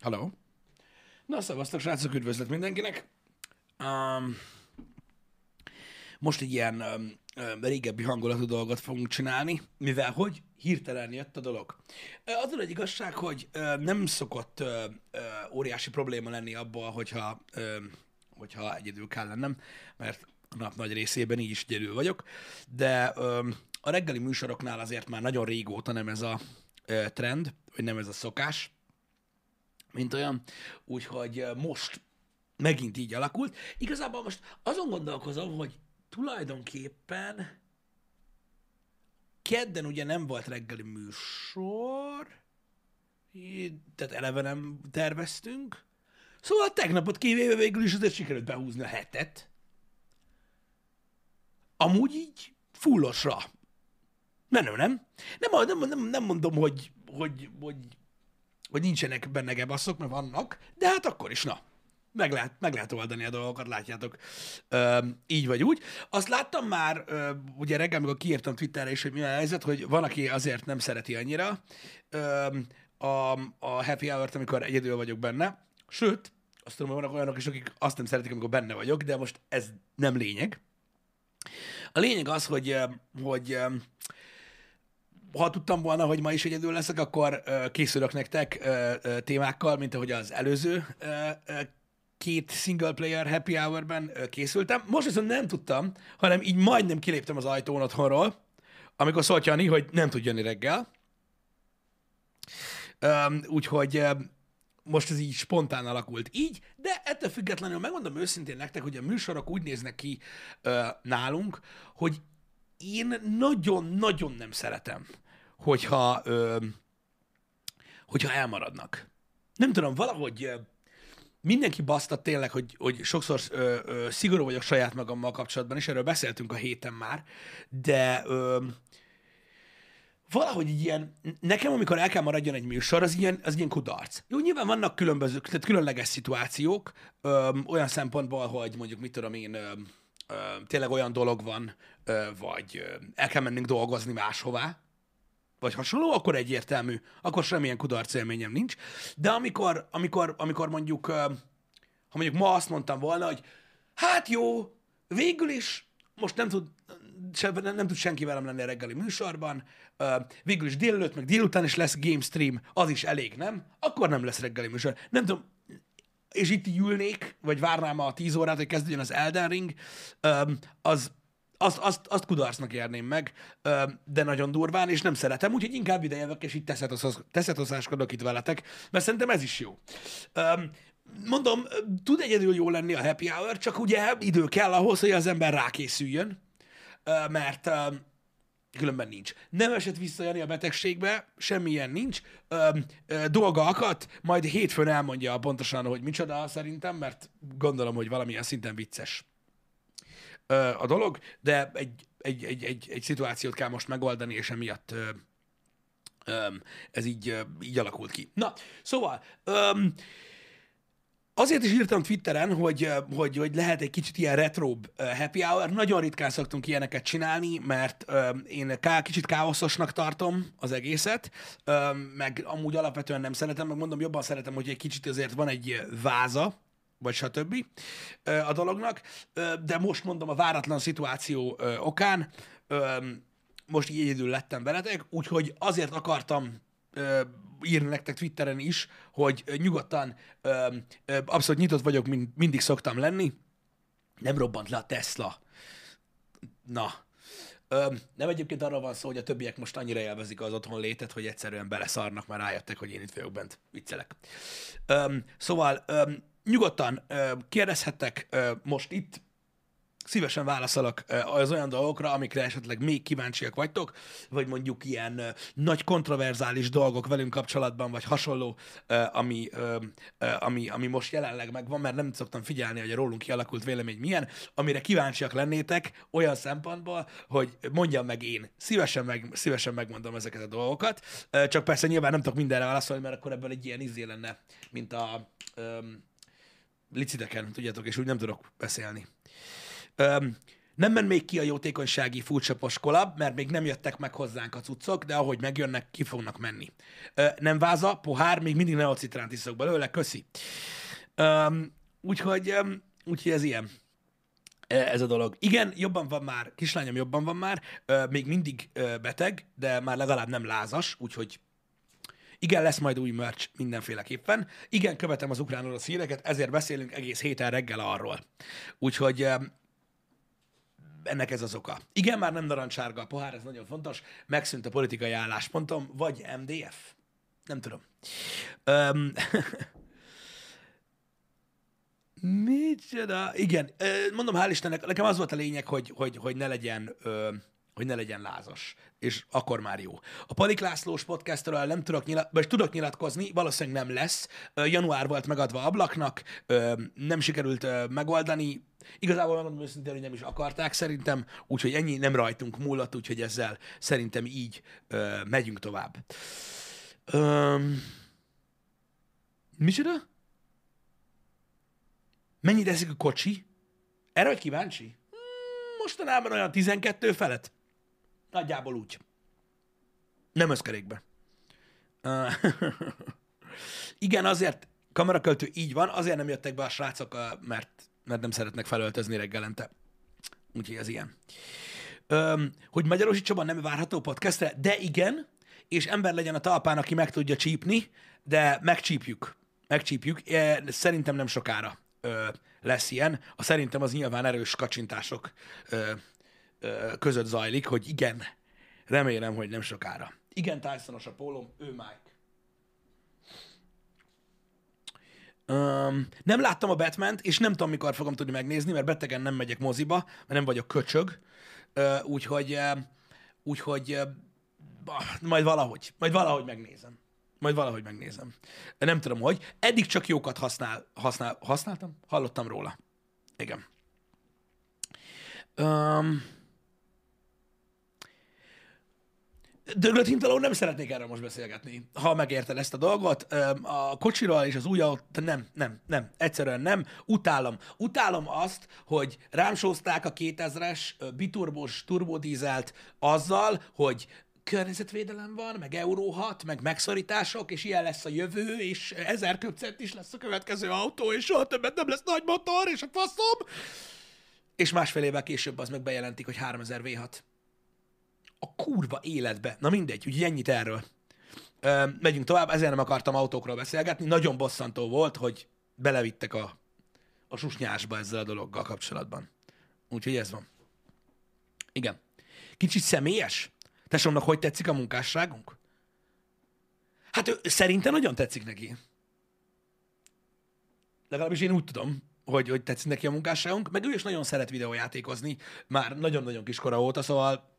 Halló. Na, szavaztok, srácok, üdvözlet mindenkinek. Um, most egy ilyen um, régebbi hangulatú dolgot fogunk csinálni, mivel hogy hirtelen jött a dolog. Az egy igazság, hogy uh, nem szokott uh, óriási probléma lenni abban, hogyha, uh, hogyha egyedül kell lennem, mert a nap nagy részében így is egyedül vagyok, de um, a reggeli műsoroknál azért már nagyon régóta nem ez a uh, trend, vagy nem ez a szokás, mint olyan, úgyhogy most megint így alakult. Igazából most azon gondolkozom, hogy tulajdonképpen kedden ugye nem volt reggeli műsor, tehát eleve nem terveztünk, szóval tegnapot kivéve végül is azért sikerült behúzni a hetet. Amúgy így fullosra. Menő, nem? Nem, nem, nem, nem mondom, hogy, hogy, hogy hogy nincsenek benne gebaszok, mert vannak, de hát akkor is, na, meg lehet, meg lehet oldani a dolgokat, látjátok, ö, így vagy úgy. Azt láttam már, ö, ugye reggel, amikor kiírtam Twitterre is, hogy mi a helyzet, hogy van, aki azért nem szereti annyira ö, a, a happy hour amikor egyedül vagyok benne, sőt, azt tudom, hogy vannak olyanok is, akik azt nem szeretik, amikor benne vagyok, de most ez nem lényeg. A lényeg az, hogy, hogy ha tudtam volna, hogy ma is egyedül leszek, akkor készülök nektek témákkal, mint ahogy az előző két single player happy hour-ben készültem. Most viszont nem tudtam, hanem így majdnem kiléptem az ajtón otthonról, amikor szólt Jani, hogy nem tud jönni reggel. Úgyhogy most ez így spontán alakult így, de ettől függetlenül megmondom őszintén nektek, hogy a műsorok úgy néznek ki nálunk, hogy én nagyon-nagyon nem szeretem, hogyha, ö, hogyha elmaradnak. Nem tudom, valahogy ö, mindenki basztat tényleg, hogy, hogy sokszor ö, ö, szigorú vagyok saját magammal kapcsolatban, és erről beszéltünk a héten már, de ö, valahogy ilyen, nekem amikor el kell maradjon egy műsor, az ilyen, az ilyen kudarc. Jó, nyilván vannak különböző, tehát különleges szituációk, ö, olyan szempontból, hogy mondjuk mit tudom én, ö, ö, tényleg olyan dolog van, vagy ö, el kell mennünk dolgozni máshová, vagy hasonló, akkor egyértelmű, akkor semmilyen kudarc élményem nincs. De amikor, amikor, amikor mondjuk, ha mondjuk ma azt mondtam volna, hogy hát jó, végül is most nem tud, se, nem, nem tud senki velem lenni a reggeli műsorban, végül is délelőtt, meg délután is lesz game stream, az is elég, nem? Akkor nem lesz reggeli műsor. Nem tudom, és itt ülnék, vagy várnám a 10 órát, hogy kezdődjön az Elden Ring, az, azt, azt, azt kudarcnak érném meg, de nagyon durván, és nem szeretem, úgyhogy inkább ide jövök, és itt teszetoszáskodok itt veletek, mert szerintem ez is jó. Mondom, tud egyedül jó lenni a happy hour, csak ugye idő kell ahhoz, hogy az ember rákészüljön, mert különben nincs. Nem esett vissza Jani a betegségbe, semmilyen nincs. Ö, ö, dolga akadt, majd hétfőn elmondja pontosan, hogy micsoda szerintem, mert gondolom, hogy valamilyen szinten vicces a dolog, de egy, egy, egy, egy, egy szituációt kell most megoldani, és emiatt ez így, így alakult ki. Na, szóval... Azért is írtam Twitteren, hogy, hogy, hogy lehet egy kicsit ilyen retro happy hour. Nagyon ritkán szoktunk ilyeneket csinálni, mert én ká, kicsit káoszosnak tartom az egészet, meg amúgy alapvetően nem szeretem, meg mondom, jobban szeretem, hogy egy kicsit azért van egy váza, vagy stb. a dolognak, de most mondom a váratlan szituáció okán, most így egyedül lettem veletek, úgyhogy azért akartam írni nektek Twitteren is, hogy nyugodtan abszolút nyitott vagyok, mind, mindig szoktam lenni. Nem robbant le a Tesla. Na. Nem egyébként arról van szó, hogy a többiek most annyira élvezik az otthon létet, hogy egyszerűen beleszarnak, mert rájöttek, hogy én itt vagyok bent. Viccelek. Szóval nyugodtan kérdezhettek most itt, szívesen válaszolok az olyan dolgokra, amikre esetleg még kíváncsiak vagytok, vagy mondjuk ilyen nagy kontroverzális dolgok velünk kapcsolatban, vagy hasonló, ami, ami, ami most jelenleg megvan, mert nem szoktam figyelni, hogy a rólunk kialakult vélemény milyen, amire kíváncsiak lennétek olyan szempontból, hogy mondjam meg én. Szívesen, meg, szívesen megmondom ezeket a dolgokat, csak persze nyilván nem tudok mindenre válaszolni, mert akkor ebből egy ilyen izé lenne, mint a licideken, tudjátok, és úgy nem tudok beszélni. Öm, Nem ment még ki a jótékonysági furcsapos kolab, mert még nem jöttek meg hozzánk a cuccok, de ahogy megjönnek, ki fognak menni. Ö, nem váza, pohár, még mindig neocitránt iszok belőle, köszi. Um, úgyhogy, um, úgyhogy ez ilyen. Ez a dolog. Igen, jobban van már, kislányom jobban van már, még mindig beteg, de már legalább nem lázas, úgyhogy igen, lesz majd új merch mindenféleképpen. Igen, követem az ukrán orosz híreket, ezért beszélünk egész héten reggel arról. Úgyhogy ennek ez az oka. Igen, már nem narancsárga a pohár, ez nagyon fontos. Megszűnt a politikai álláspontom, vagy MDF. Nem tudom. Um, Micsoda? Igen, mondom, hál' Istennek, nekem az volt a lényeg, hogy, hogy, hogy ne legyen hogy ne legyen lázas, és akkor már jó. A Padik Lászlós podcastról nem tudok, nyilat, vagy tudok nyilatkozni, valószínűleg nem lesz. Január volt megadva ablaknak, nem sikerült megoldani, Igazából megmondom őszintén, hogy nem is akarták szerintem, úgyhogy ennyi nem rajtunk múlott, úgyhogy ezzel szerintem így megyünk tovább. Öm... Micsoda? Mennyit eszik a kocsi? Erre vagy kíváncsi? Mostanában olyan 12 felett. Nagyjából úgy. Nem összkerékbe. Igen, azért kameraköltő így van, azért nem jöttek be a srácok, mert, mert nem szeretnek felöltözni reggelente. Úgyhogy ez ilyen. Um, hogy Magyarosi Csaba nem várható podcastre, de igen, és ember legyen a talpán, aki meg tudja csípni, de megcsípjük. Megcsípjük. Szerintem nem sokára ö, lesz ilyen. A szerintem az nyilván erős kacsintások ö, között zajlik, hogy igen, remélem, hogy nem sokára. Igen, Tysonos a pólom, ő Mike. Um, nem láttam a batman és nem tudom, mikor fogom tudni megnézni, mert betegen nem megyek moziba, mert nem vagyok köcsög, uh, úgyhogy, uh, úgyhogy uh, majd valahogy, majd valahogy megnézem. Majd valahogy megnézem. Nem tudom, hogy. Eddig csak jókat használ, használ, használtam? Hallottam róla. Igen. Um, Döglött nem szeretnék erről most beszélgetni, ha megérted ezt a dolgot. A kocsiról és az új autó, nem, nem, nem, egyszerűen nem. Utálom. Utálom azt, hogy rám sózták a 2000-es biturbos turbodízelt azzal, hogy környezetvédelem van, meg Euró 6, meg megszorítások, és ilyen lesz a jövő, és ezer köpcent is lesz a következő autó, és soha többet nem lesz nagy motor, és a faszom. És másfél évvel később az meg bejelentik, hogy 3000 V6. A kurva életbe. Na mindegy, úgyhogy ennyit erről. Ö, megyünk tovább, ezért nem akartam autókról beszélgetni. Nagyon bosszantó volt, hogy belevittek a, a susnyásba ezzel a dologgal kapcsolatban. Úgyhogy ez van. Igen. Kicsit személyes, Tesómnak hogy tetszik a munkásságunk? Hát ő szerintem nagyon tetszik neki. Legalábbis én úgy tudom, hogy, hogy tetszik neki a munkásságunk, meg ő is nagyon szeret videójátékozni, már nagyon-nagyon kiskora óta, szóval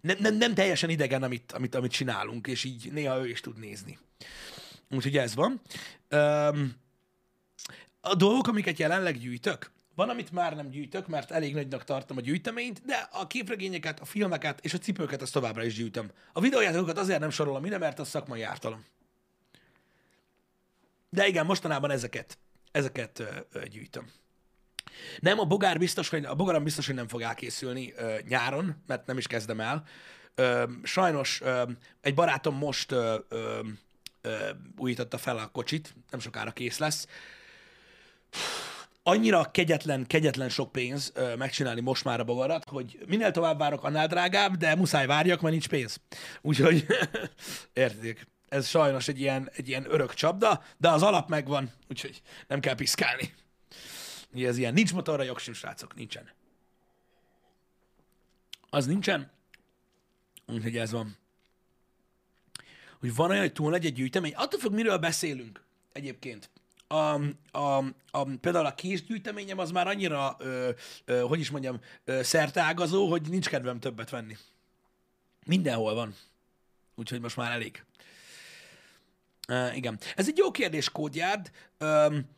nem, nem, nem teljesen idegen, amit, amit, amit csinálunk, és így néha ő is tud nézni. Úgyhogy ez van. A dolgok, amiket jelenleg gyűjtök, van, amit már nem gyűjtök, mert elég nagynak tartom a gyűjteményt, de a képregényeket, a filmeket és a cipőket azt továbbra is gyűjtöm. A videójátékokat azért nem sorolom ide, mert az szakmai ártalom. De igen, mostanában ezeket, ezeket ö, gyűjtöm. Nem, a bogár biztos, hogy, a bogaram biztos, hogy nem fog elkészülni ö, nyáron, mert nem is kezdem el. Ö, sajnos ö, egy barátom most ö, ö, ö, újította fel a kocsit, nem sokára kész lesz annyira kegyetlen, kegyetlen sok pénz ö, megcsinálni most már a bogarat, hogy minél tovább várok, annál drágább, de muszáj várjak, mert nincs pénz. Úgyhogy értik. Ez sajnos egy ilyen, egy ilyen örök csapda, de az alap megvan, úgyhogy nem kell piszkálni. Ez ilyen, nincs motorra jogsim, srácok, nincsen. Az nincsen, úgyhogy ez van. Hogy van olyan, hogy túl egy gyűjtemény, attól függ, miről beszélünk egyébként a, a, a, például a késgyűjteményem az már annyira, ö, ö, hogy is mondjam, ö, szerteágazó, hogy nincs kedvem többet venni. Mindenhol van. Úgyhogy most már elég. Uh, igen. Ez egy jó kérdés, Kódjárd. Um,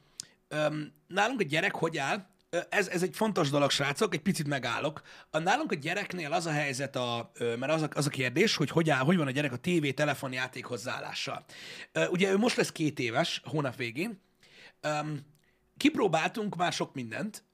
um, nálunk a gyerek hogy áll? Ez, ez egy fontos dolog, srácok, egy picit megállok. A, nálunk a gyereknél az a helyzet, a, mert az a, az a kérdés, hogy hogy, áll, hogy van a gyerek a TV, telefonjáték hozzáállással. Ugye ő most lesz két éves, hónap végén, kipróbáltunk már sok mindent,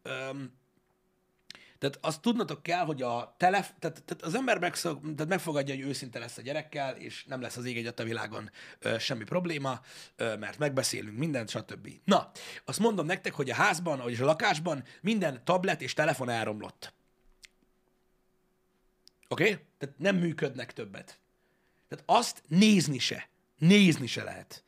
tehát azt tudnotok kell, hogy a telef, tehát, tehát az ember megszok, tehát megfogadja, hogy őszinte lesz a gyerekkel, és nem lesz az ég egy a világon ö, semmi probléma, ö, mert megbeszélünk mindent, stb. Na, azt mondom nektek, hogy a házban, vagy a lakásban minden tablet és telefon elromlott. Oké? Okay? Tehát nem működnek többet. Tehát azt nézni se, nézni se lehet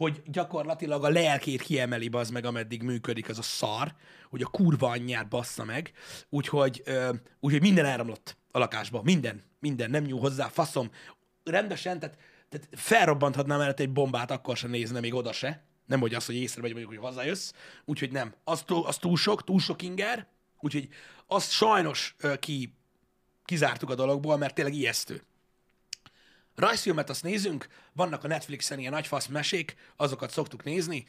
hogy gyakorlatilag a lelkét kiemeli az meg, ameddig működik az a szar, hogy a kurva anyját bassza meg, úgyhogy, ö, úgyhogy minden elromlott a lakásba, minden, minden, nem nyúl hozzá, faszom, rendesen, tehát, tehát felrobbanthatnám előtt egy bombát, akkor sem nézne még oda se, nem hogy az, hogy észre vagy, mondjuk, hogy hazajössz, úgyhogy nem, az, túl, az túl sok, túl sok inger, úgyhogy azt sajnos ö, ki, kizártuk a dologból, mert tényleg ijesztő. Rajzfilmet azt nézünk, vannak a Netflixen ilyen nagyfasz mesék, azokat szoktuk nézni,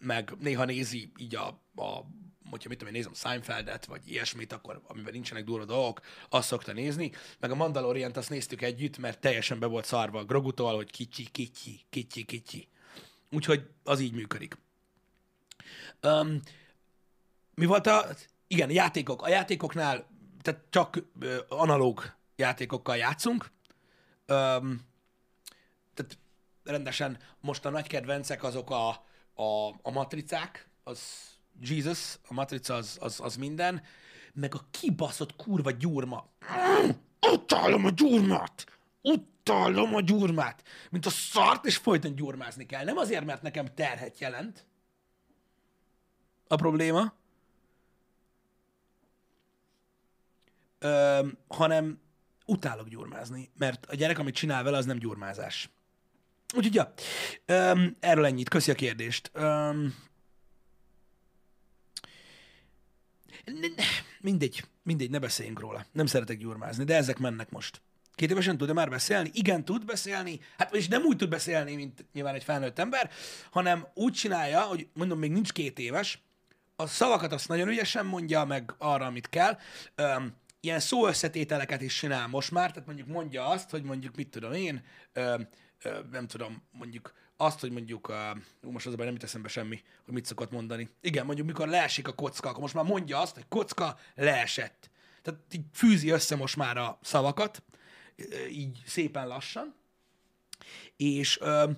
meg néha nézi így a, a hogyha mit tudom én nézem Seinfeldet, vagy ilyesmit, akkor amiben nincsenek durva dolgok, azt szokta nézni. Meg a Mandalorian-t azt néztük együtt, mert teljesen be volt szarva a Grogutól, hogy kicsi, kicsi, kicsi, kicsi. Úgyhogy az így működik. Um, mi volt a... Igen, játékok. A játékoknál tehát csak analóg játékokkal játszunk, Öm, tehát rendesen most a nagy kedvencek azok a, a, a matricák, az Jesus, a matrica az, az, az minden, meg a kibaszott kurva gyurma. Utálom a gyurmát! Utálom a gyurmát! Mint a szart, és folyton gyurmázni kell. Nem azért, mert nekem terhet jelent a probléma, öm, hanem utálok gyurmázni, mert a gyerek, amit csinál vele, az nem gyurmázás. Úgyhogy, ja, um, erről ennyit. Köszi a kérdést. Um, mindegy, mindegy, ne beszéljünk róla. Nem szeretek gyurmázni, de ezek mennek most. Két évesen tud-e már beszélni? Igen, tud beszélni. Hát és nem úgy tud beszélni, mint nyilván egy felnőtt ember, hanem úgy csinálja, hogy mondom, még nincs két éves, a szavakat azt nagyon ügyesen mondja, meg arra, amit kell. Um, ilyen szóösszetételeket is csinál most már, tehát mondjuk mondja azt, hogy mondjuk mit tudom én, ö, ö, nem tudom, mondjuk azt, hogy mondjuk, uh, most az nem jut eszembe semmi, hogy mit szokott mondani. Igen, mondjuk mikor leesik a kocka, akkor most már mondja azt, hogy kocka leesett. Tehát így fűzi össze most már a szavakat, így szépen lassan, és uh,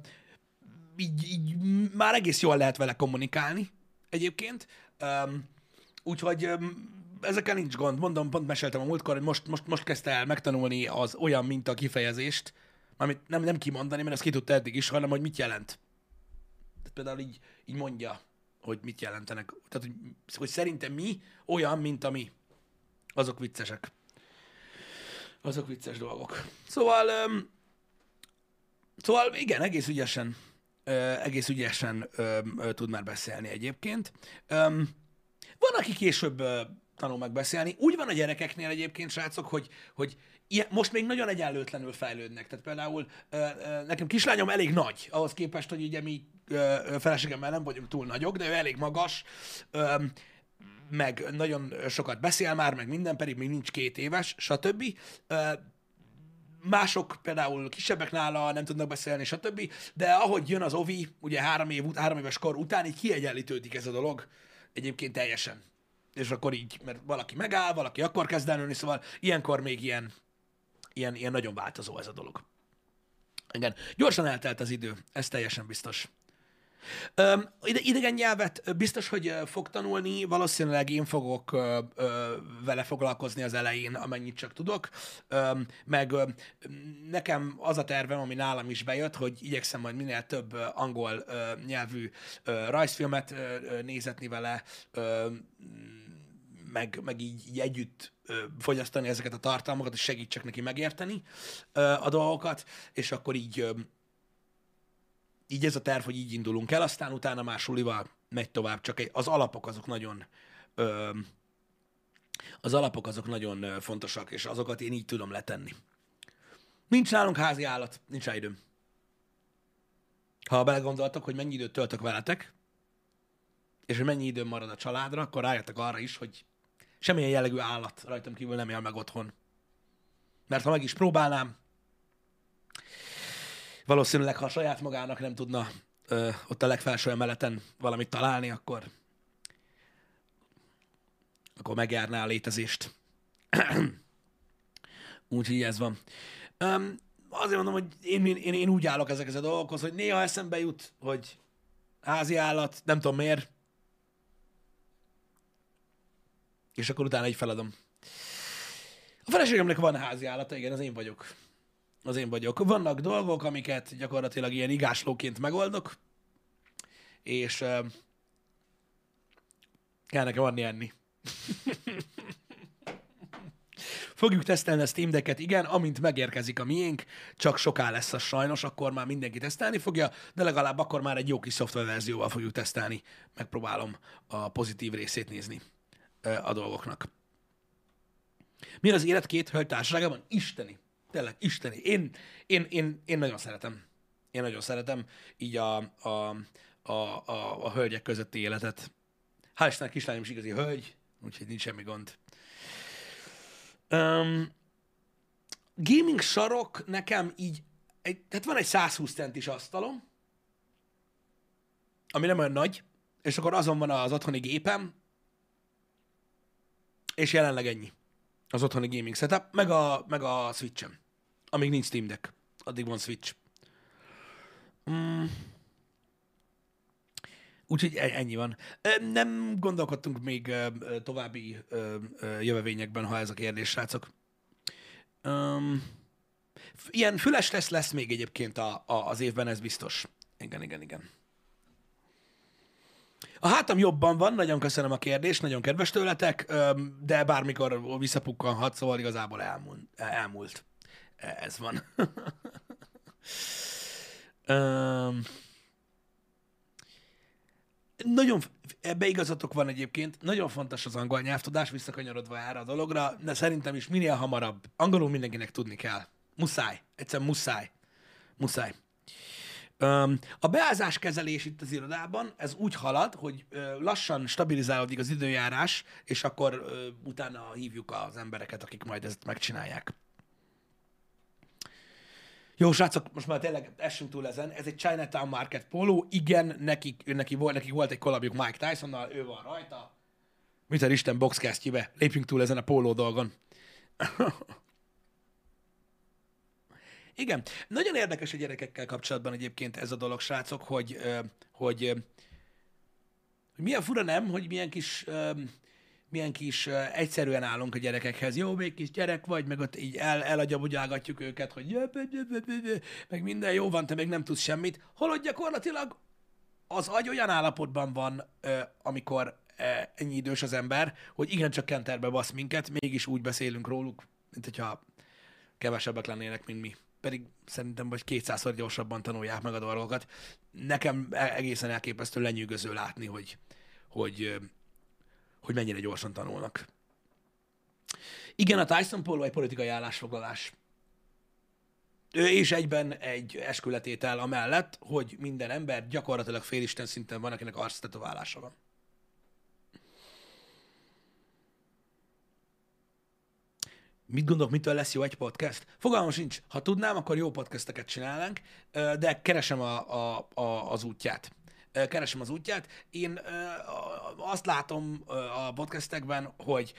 így, így már egész jól lehet vele kommunikálni egyébként. Um, úgyhogy ezekkel nincs gond. Mondom, pont meséltem a múltkor, hogy most, most, most kezdte el megtanulni az olyan minta kifejezést, amit nem, nem kimondani, mert ezt ki tudta eddig is, hanem hogy mit jelent. Tehát például így, így mondja, hogy mit jelentenek. Tehát, hogy, hogy szerintem mi olyan, mint a mi. Azok viccesek. Azok vicces dolgok. Szóval, um, szóval igen, egész ügyesen, uh, egész ügyesen um, tud már beszélni egyébként. Um, van, aki később uh, tanul meg beszélni. Úgy van a gyerekeknél egyébként, srácok, hogy, hogy ilyen, most még nagyon egyenlőtlenül fejlődnek. Tehát például nekem kislányom elég nagy, ahhoz képest, hogy ugye mi feleségemmel nem vagyunk túl nagyok, de ő elég magas, meg nagyon sokat beszél már, meg minden, pedig még nincs két éves, stb. Mások például kisebbek nála nem tudnak beszélni, stb. De ahogy jön az ovi, ugye három, év, három éves kor után, így kiegyenlítődik ez a dolog egyébként teljesen és akkor így, mert valaki megáll, valaki akkor kezd el nőni, szóval ilyenkor még ilyen, ilyen, ilyen nagyon változó ez a dolog. Igen, gyorsan eltelt az idő, ez teljesen biztos. Öm, idegen nyelvet biztos, hogy fog tanulni, valószínűleg én fogok ö, ö, vele foglalkozni az elején, amennyit csak tudok, öm, meg ö, nekem az a tervem, ami nálam is bejött, hogy igyekszem majd minél több angol ö, nyelvű ö, rajzfilmet ö, nézetni vele, ö, meg, meg így, így együtt fogyasztani ezeket a tartalmakat, és segítsek neki megérteni a dolgokat, és akkor így, így ez a terv, hogy így indulunk el, aztán utána már sulival megy tovább, csak az alapok azok nagyon az alapok azok nagyon fontosak, és azokat én így tudom letenni. Nincs nálunk házi állat, nincs időm. Ha belegondoltak, hogy mennyi időt töltök veletek, és hogy mennyi időm marad a családra, akkor rájöttek arra is, hogy Semmilyen jellegű állat rajtam kívül nem él meg otthon. Mert ha meg is próbálnám, valószínűleg, ha saját magának nem tudna ö, ott a legfelső emeleten valamit találni, akkor akkor megjárná a létezést. Úgyhogy ez van. Um, azért mondom, hogy én, én, én úgy állok ezekhez a dolgokhoz, hogy néha eszembe jut, hogy házi állat, nem tudom miért, és akkor utána így feladom. A feleségemnek van házi állata, igen, az én vagyok. Az én vagyok. Vannak dolgok, amiket gyakorlatilag ilyen igáslóként megoldok, és uh, kell nekem adni enni. Fogjuk tesztelni a Steam Deck-et, igen, amint megérkezik a miénk, csak soká lesz a sajnos, akkor már mindenki tesztelni fogja, de legalább akkor már egy jó kis szoftververzióval fogjuk tesztelni. Megpróbálom a pozitív részét nézni a dolgoknak. Mi az élet két hölgy társaságában? Isteni. Tényleg, isteni. Én, én, én, én nagyon szeretem. Én nagyon szeretem így a, a, a, a, a hölgyek közötti életet. Hál' Istennek kislányom is igazi hölgy, úgyhogy nincs semmi gond. Um, gaming sarok nekem így, egy, tehát van egy 120 centis asztalom, ami nem olyan nagy, és akkor azon van az otthoni gépem, és jelenleg ennyi. Az otthoni gaming setup, meg a, meg a Switch-em. Amíg nincs Steam Deck. Addig van Switch. Mm. Úgyhogy e- ennyi van. Nem gondolkodtunk még további jövevényekben, ha ez a kérdés, srácok. ilyen füles lesz, lesz még egyébként a, a, az évben, ez biztos. Igen, igen, igen. A hátam jobban van, nagyon köszönöm a kérdést, nagyon kedves tőletek, de bármikor visszapukkanhat, szóval igazából elmúlt. elmúlt. Ez van. um, nagyon, ebbe igazatok van egyébként, nagyon fontos az angol nyelvtudás, visszakanyarodva erre a dologra, de szerintem is minél hamarabb. Angolul mindenkinek tudni kell. Muszáj. Egyszerűen muszáj. Muszáj. A beázáskezelés itt az irodában, ez úgy halad, hogy lassan stabilizálódik az időjárás, és akkor utána hívjuk az embereket, akik majd ezt megcsinálják. Jó, srácok, most már tényleg essünk túl ezen. Ez egy Chinatown Market póló. Igen, nekik, neki, volt, nekik volt egy kollabjuk Mike Tysonnal, ő van rajta. Mit Isten boxcastjébe? Lépjünk túl ezen a póló dolgon. Igen. Nagyon érdekes a gyerekekkel kapcsolatban egyébként ez a dolog, srácok, hogy, hogy, hogy milyen fura nem, hogy milyen kis milyen kis uh, egyszerűen állunk a gyerekekhez. Jó, még kis gyerek vagy, meg ott így el, elagyabudjálgatjuk őket, hogy meg minden jó van, te még nem tudsz semmit. Holott gyakorlatilag az agy olyan állapotban van, amikor ennyi idős az ember, hogy igencsak kenterbe basz minket, mégis úgy beszélünk róluk, mint hogyha kevesebbek lennének, mint mi. Pedig szerintem vagy kétszázszor gyorsabban tanulják meg a dolgokat. Nekem e-, egészen elképesztő lenyűgöző látni, hogy, hogy hogy mennyire gyorsan tanulnak. Igen, a Tyson Polo egy politikai állásfoglalás. Ő és egyben egy eskületétel amellett, hogy minden ember gyakorlatilag félisten szinten van, akinek arctetoválása van. Mit gondolok, mitől lesz jó egy podcast? Fogalmam sincs. Ha tudnám, akkor jó podcasteket csinálnánk, de keresem a, a, a, az útját keresem az útját. Én azt látom a podcastekben, hogy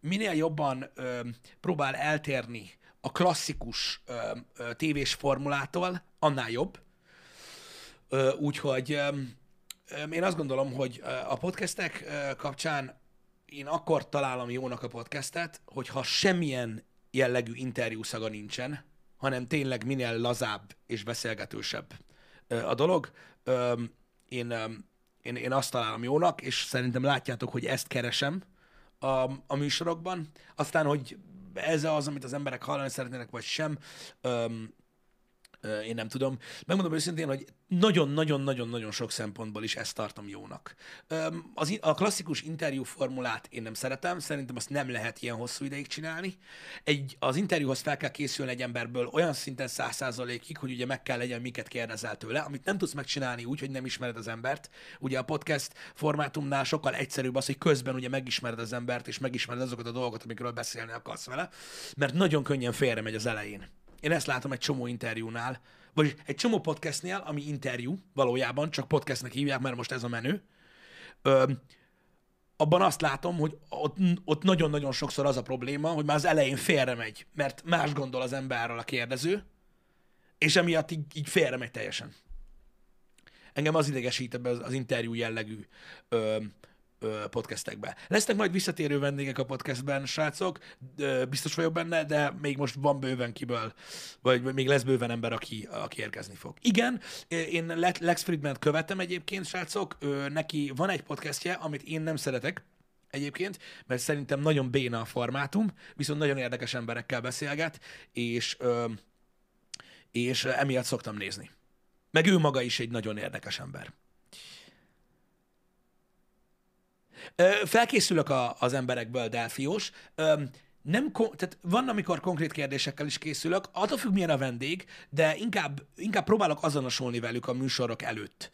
minél jobban próbál eltérni a klasszikus tévés formulától, annál jobb. Úgyhogy én azt gondolom, hogy a podcastek kapcsán én akkor találom jónak a podcastet, hogyha semmilyen jellegű interjúszaga nincsen, hanem tényleg minél lazább és beszélgetősebb a dolog én, én, én azt találom jónak, és szerintem látjátok, hogy ezt keresem a, a műsorokban. Aztán, hogy ez az, amit az emberek hallani szeretnének, vagy sem, én nem tudom. Megmondom őszintén, hogy nagyon-nagyon-nagyon-nagyon sok szempontból is ezt tartom jónak. Az, a klasszikus interjú formulát én nem szeretem, szerintem azt nem lehet ilyen hosszú ideig csinálni. Egy, az interjúhoz fel kell készülni egy emberből olyan szinten száz százalékig, hogy ugye meg kell legyen, miket kérdezel tőle, amit nem tudsz megcsinálni úgy, hogy nem ismered az embert. Ugye a podcast formátumnál sokkal egyszerűbb az, hogy közben ugye megismered az embert, és megismered azokat a dolgokat, amikről beszélni akarsz vele, mert nagyon könnyen félre megy az elején. Én ezt látom egy csomó interjúnál, vagy egy csomó podcastnél, ami interjú valójában, csak podcastnek hívják, mert most ez a menő. Ö, abban azt látom, hogy ott, ott nagyon-nagyon sokszor az a probléma, hogy már az elején félre megy, mert más gondol az emberről a kérdező, és emiatt így, így félre megy teljesen. Engem az idegesít ebbe az, az interjú jellegű ö, podcastekbe. Lesznek majd visszatérő vendégek a podcastben, srácok, biztos vagyok benne, de még most van bőven kiből, vagy még lesz bőven ember, aki, aki érkezni fog. Igen, én Lex Friedman követem egyébként, srácok, neki van egy podcastje, amit én nem szeretek, egyébként, mert szerintem nagyon béna a formátum, viszont nagyon érdekes emberekkel beszélget, és, és emiatt szoktam nézni. Meg ő maga is egy nagyon érdekes ember. Felkészülök a, az emberekből, Delfiós. Nem, tehát van, amikor konkrét kérdésekkel is készülök, attól függ, milyen a vendég, de inkább, inkább próbálok azonosulni velük a műsorok előtt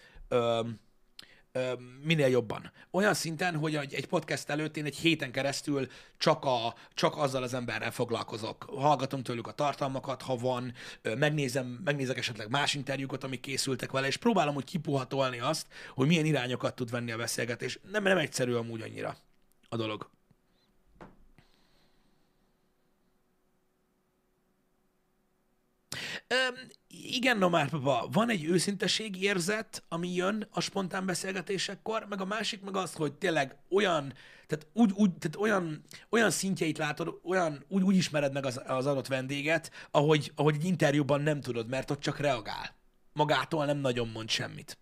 minél jobban. Olyan szinten, hogy egy podcast előtt én egy héten keresztül csak, a, csak azzal az emberrel foglalkozok. Hallgatom tőlük a tartalmakat, ha van, megnézem, megnézek esetleg más interjúkat, amik készültek vele, és próbálom úgy kipuhatolni azt, hogy milyen irányokat tud venni a beszélgetés. Nem, nem egyszerű amúgy annyira a dolog. Igen, no már papa, van egy őszinteség érzet, ami jön a spontán beszélgetésekkor, meg a másik meg az, hogy tényleg olyan, tehát úgy, úgy tehát olyan, olyan szintjeit látod, olyan, úgy, úgy ismered meg az, az adott vendéget, ahogy, ahogy egy interjúban nem tudod, mert ott csak reagál. Magától nem nagyon mond semmit.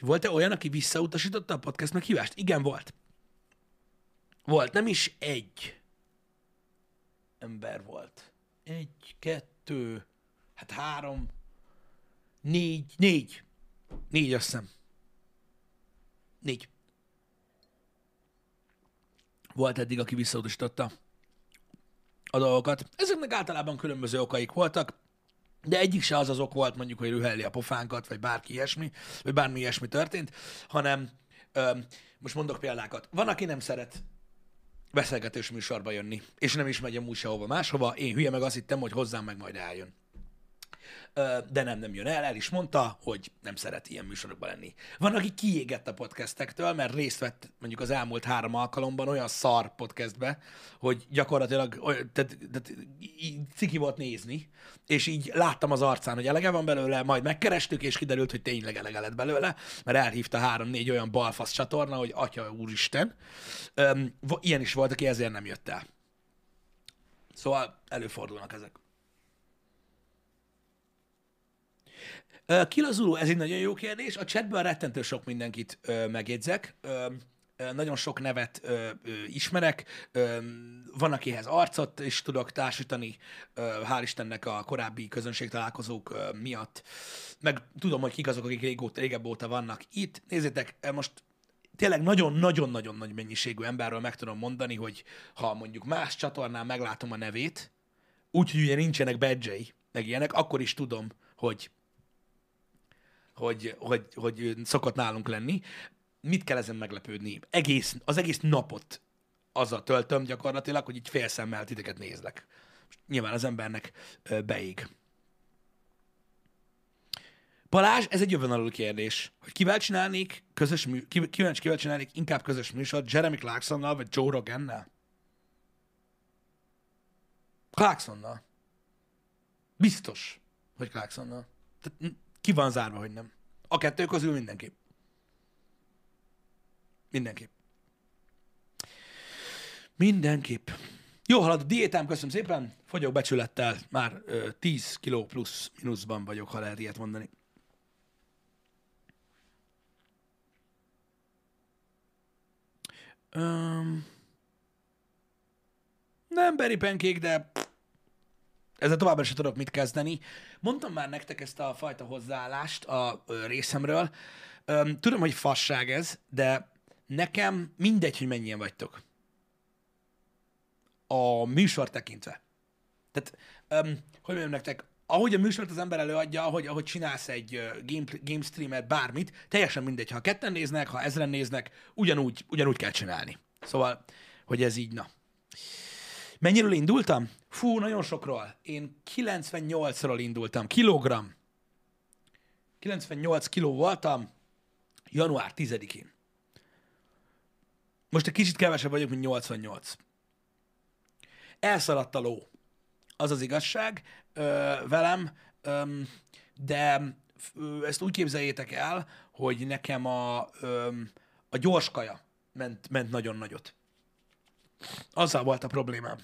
Volt-e olyan, aki visszautasította a podcast meghívást? Igen, volt. Volt, nem is egy ember volt. Egy, kettő, hát három, négy, négy. Négy, azt hiszem. Négy. Volt eddig, aki visszautasította a dolgokat. Ezeknek általában különböző okaik voltak, de egyik se az az ok volt, mondjuk, hogy rühelli a pofánkat, vagy bárki ilyesmi, vagy bármi ilyesmi történt, hanem ö, most mondok példákat. Van, aki nem szeret beszélgetős műsorba jönni, és nem is megy amúgy sehova máshova. Én hülye meg azt hittem, hogy hozzám meg majd eljön de nem, nem jön el, el is mondta, hogy nem szeret ilyen műsorokban lenni. Van, aki kiégett a podcastektől, mert részt vett mondjuk az elmúlt három alkalomban olyan szar podcastbe, hogy gyakorlatilag tehát, tehát, ciki volt nézni, és így láttam az arcán, hogy elege van belőle, majd megkerestük, és kiderült, hogy tényleg elege lett belőle, mert elhívta három-négy olyan balfasz csatorna, hogy atya úristen. Ilyen is volt, aki ezért nem jött el. Szóval előfordulnak ezek. Kilazuló, ez egy nagyon jó kérdés. A chatben rettentő sok mindenkit megjegyzek. Nagyon sok nevet ö, ö, ismerek, ö, van, akihez arcot is tudok társítani, ö, hál' Istennek a korábbi közönségtalálkozók ö, miatt, meg tudom, hogy kik azok, akik régóta, régebb óta vannak itt. Nézzétek, most tényleg nagyon-nagyon-nagyon nagy mennyiségű emberről meg tudom mondani, hogy ha mondjuk más csatornán meglátom a nevét, úgyhogy ugye nincsenek badge meg ilyenek, akkor is tudom, hogy hogy, hogy, hogy szokott nálunk lenni. Mit kell ezen meglepődni? Egész, az egész napot azzal töltöm gyakorlatilag, hogy így félszemmel titeket nézlek. Nyilván az embernek beég. Balázs, ez egy jövőnalul kérdés, hogy kivel csinálnék közös mű, kivel, kivel csinálnék inkább közös műsort, Jeremy Clarksonnal vagy Joe Rogannal? Clarksonnal. Biztos, hogy Clarksonnal. Tehát ki van zárva, hogy nem. A kettő közül mindenképp. Mindenképp. Mindenképp. Jó halad a diétám, köszönöm szépen. Fogyok becsülettel, már ö, 10 kiló plusz mínuszban vagyok, ha lehet ilyet mondani. Um, nem beri penkék, de ezzel továbbra sem tudok mit kezdeni. Mondtam már nektek ezt a fajta hozzáállást a részemről. Tudom, hogy fasság ez, de nekem mindegy, hogy mennyien vagytok. A műsor tekintve. Tehát, um, hogy mondjam nektek, ahogy a műsort az ember előadja, ahogy, ahogy csinálsz egy game, game streamet, bármit, teljesen mindegy, ha ketten néznek, ha ezren néznek, ugyanúgy, ugyanúgy kell csinálni. Szóval, hogy ez így, na. Mennyiről indultam? Fú, nagyon sokról. Én 98-ról indultam. Kilogram. 98 kiló voltam január 10-én. Most egy kicsit kevesebb vagyok, mint 88. Elszaladt a ló. Az az igazság ö, velem, ö, de ö, ezt úgy képzeljétek el, hogy nekem a, ö, a gyors kaja ment, ment nagyon nagyot. Azzal volt a problémám,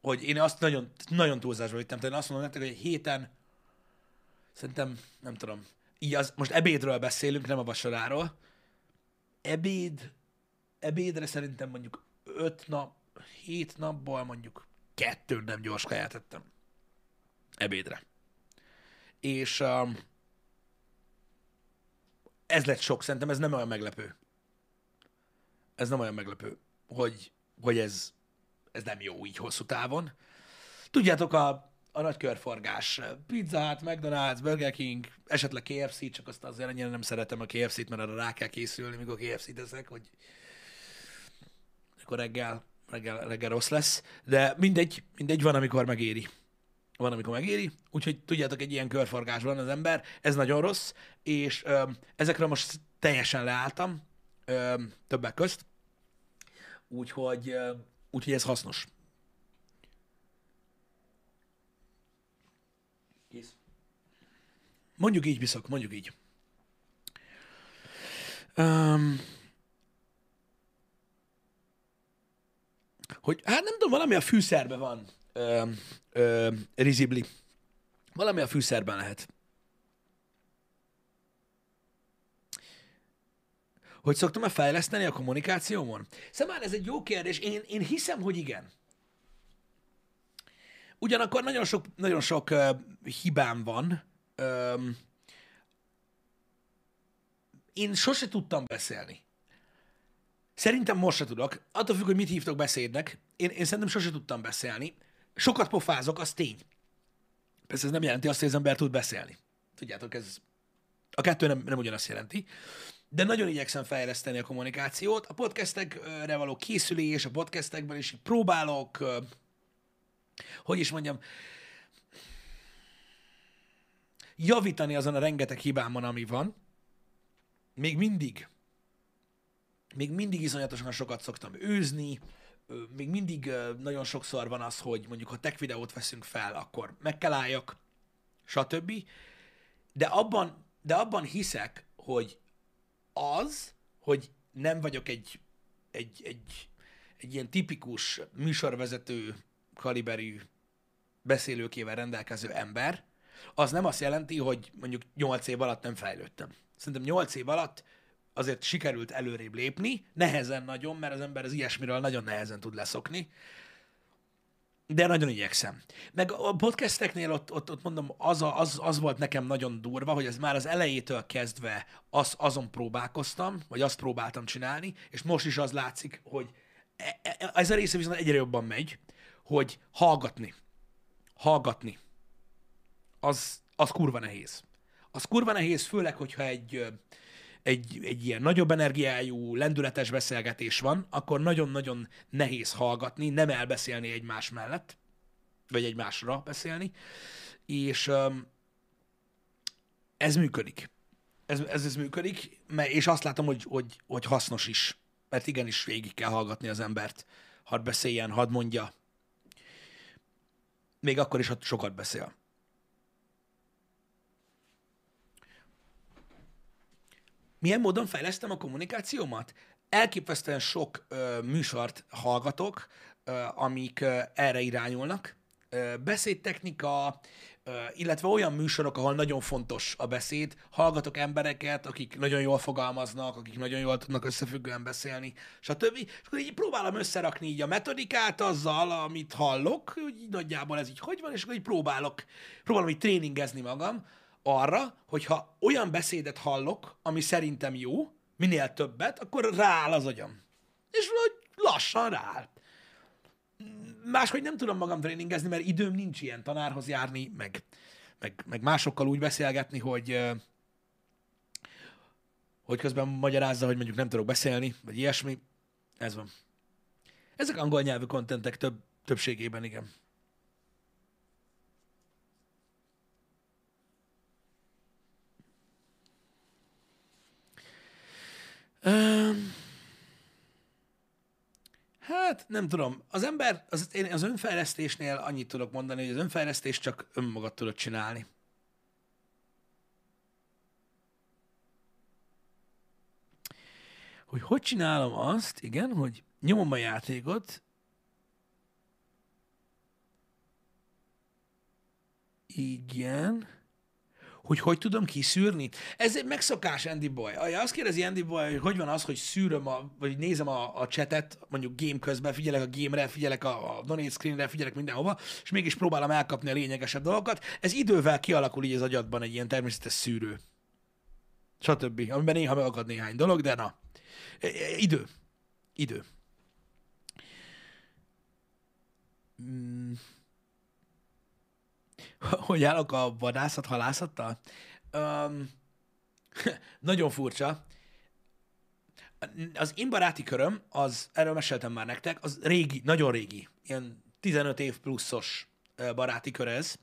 hogy én azt nagyon, nagyon túlzásba vittem. Tehát én azt mondom nektek, hogy egy héten szerintem, nem tudom, így az, most ebédről beszélünk, nem a vacsoráról. Ebéd, ebédre szerintem mondjuk öt nap, hét napból mondjuk kettő nem gyors kaját ettem. Ebédre. És um, ez lett sok, szerintem ez nem olyan meglepő. Ez nem olyan meglepő, hogy, hogy ez, ez nem jó így hosszú távon. Tudjátok, a, a nagy körforgás. Pizza Hut, McDonald's, Burger King, esetleg KFC, csak azt azért ennyire nem szeretem a KFC-t, mert arra rá kell készülni, mikor KFC-t eszek, hogy akkor reggel, reggel, reggel rossz lesz. De mindegy, mindegy, van, amikor megéri. Van, amikor megéri. Úgyhogy tudjátok, egy ilyen körforgásban az ember, ez nagyon rossz, és ö, ezekre most teljesen leálltam, ö, többek közt. Úgyhogy, úgyhogy ez hasznos. Kész. Mondjuk így, Biszak, mondjuk így. Um, hogy hát nem tudom, valami a fűszerben van, ö, ö, rizibli. Valami a fűszerben lehet. Hogy szoktam-e fejleszteni a kommunikációmon? Szóval ez egy jó kérdés. Én, én hiszem, hogy igen. Ugyanakkor nagyon sok, nagyon sok uh, hibám van. Um, én sose tudtam beszélni. Szerintem most se tudok. Attól függ, hogy mit hívtok beszédnek. Én, én szerintem sose tudtam beszélni. Sokat pofázok, az tény. Persze ez nem jelenti azt, hogy az ember tud beszélni. Tudjátok, ez a kettő nem, nem ugyanazt jelenti. De nagyon igyekszem fejleszteni a kommunikációt. A podcastekre való készülés, a podcastekben is próbálok, hogy is mondjam, javítani azon a rengeteg hibámon, ami van. Még mindig még mindig iszonyatosan sokat szoktam őzni, még mindig nagyon sokszor van az, hogy mondjuk ha tech videót veszünk fel, akkor meg kell álljak, stb. De abban, de abban hiszek, hogy az, hogy nem vagyok egy, egy, egy, egy ilyen tipikus műsorvezető kaliberű beszélőkével rendelkező ember, az nem azt jelenti, hogy mondjuk 8 év alatt nem fejlődtem. Szerintem 8 év alatt azért sikerült előrébb lépni, nehezen nagyon, mert az ember az ilyesmiről nagyon nehezen tud leszokni, de nagyon igyekszem. Meg a podcasteknél ott, ott, ott mondom, az, a, az, az volt nekem nagyon durva, hogy ez már az elejétől kezdve az, azon próbálkoztam, vagy azt próbáltam csinálni, és most is az látszik, hogy e, e, ez a része viszont egyre jobban megy, hogy hallgatni. Hallgatni. Az, az kurva nehéz. Az kurva nehéz, főleg, hogyha egy, egy, egy ilyen nagyobb energiájú, lendületes beszélgetés van, akkor nagyon-nagyon nehéz hallgatni, nem elbeszélni egymás mellett, vagy egymásra beszélni, és um, ez működik. Ez, ez, ez működik, és azt látom, hogy, hogy, hogy hasznos is, mert igenis végig kell hallgatni az embert, hadd beszéljen, hadd mondja, még akkor is, ha sokat beszél. Milyen módon fejlesztem a kommunikációmat? Elképesztően sok ö, műsort hallgatok, ö, amik ö, erre irányulnak. Ö, beszédtechnika, ö, illetve olyan műsorok, ahol nagyon fontos a beszéd. Hallgatok embereket, akik nagyon jól fogalmaznak, akik nagyon jól tudnak összefüggően beszélni, stb. És akkor így próbálom összerakni így a metodikát azzal, amit hallok, hogy így nagyjából ez így hogy van, és akkor így próbálok, próbálom így tréningezni magam, arra, hogyha olyan beszédet hallok, ami szerintem jó, minél többet, akkor rááll az agyam. És hogy lassan rááll. Máshogy nem tudom magam tréningezni, mert időm nincs ilyen tanárhoz járni, meg, meg, meg másokkal úgy beszélgetni, hogy hogy közben magyarázza, hogy mondjuk nem tudok beszélni, vagy ilyesmi. Ez van. Ezek angol nyelvű kontentek több, többségében, igen. Hát nem tudom. Az ember, az, én az önfejlesztésnél annyit tudok mondani, hogy az önfejlesztés csak önmagad tudod csinálni. Hogy hogy csinálom azt, igen, hogy nyomom a játékot, igen, hogy hogy tudom kiszűrni. Ez egy megszokás, Andy Boy. Azt kérdezi Andy Boy, hogy hogy van az, hogy szűröm, a, vagy nézem a, a chatet, mondjuk game közben, figyelek a game-re, figyelek a, a donate screenre, figyelek mindenhova, és mégis próbálom elkapni a lényegesebb dolgokat. Ez idővel kialakul így az agyadban egy ilyen természetes szűrő. Stb. Amiben néha megakad néhány dolog, de na. E, e, idő. Idő. Mm hogy állok a vadászat halászattal? Um, nagyon furcsa. Az én baráti köröm, az, erről meséltem már nektek, az régi, nagyon régi, ilyen 15 év pluszos baráti kör ez,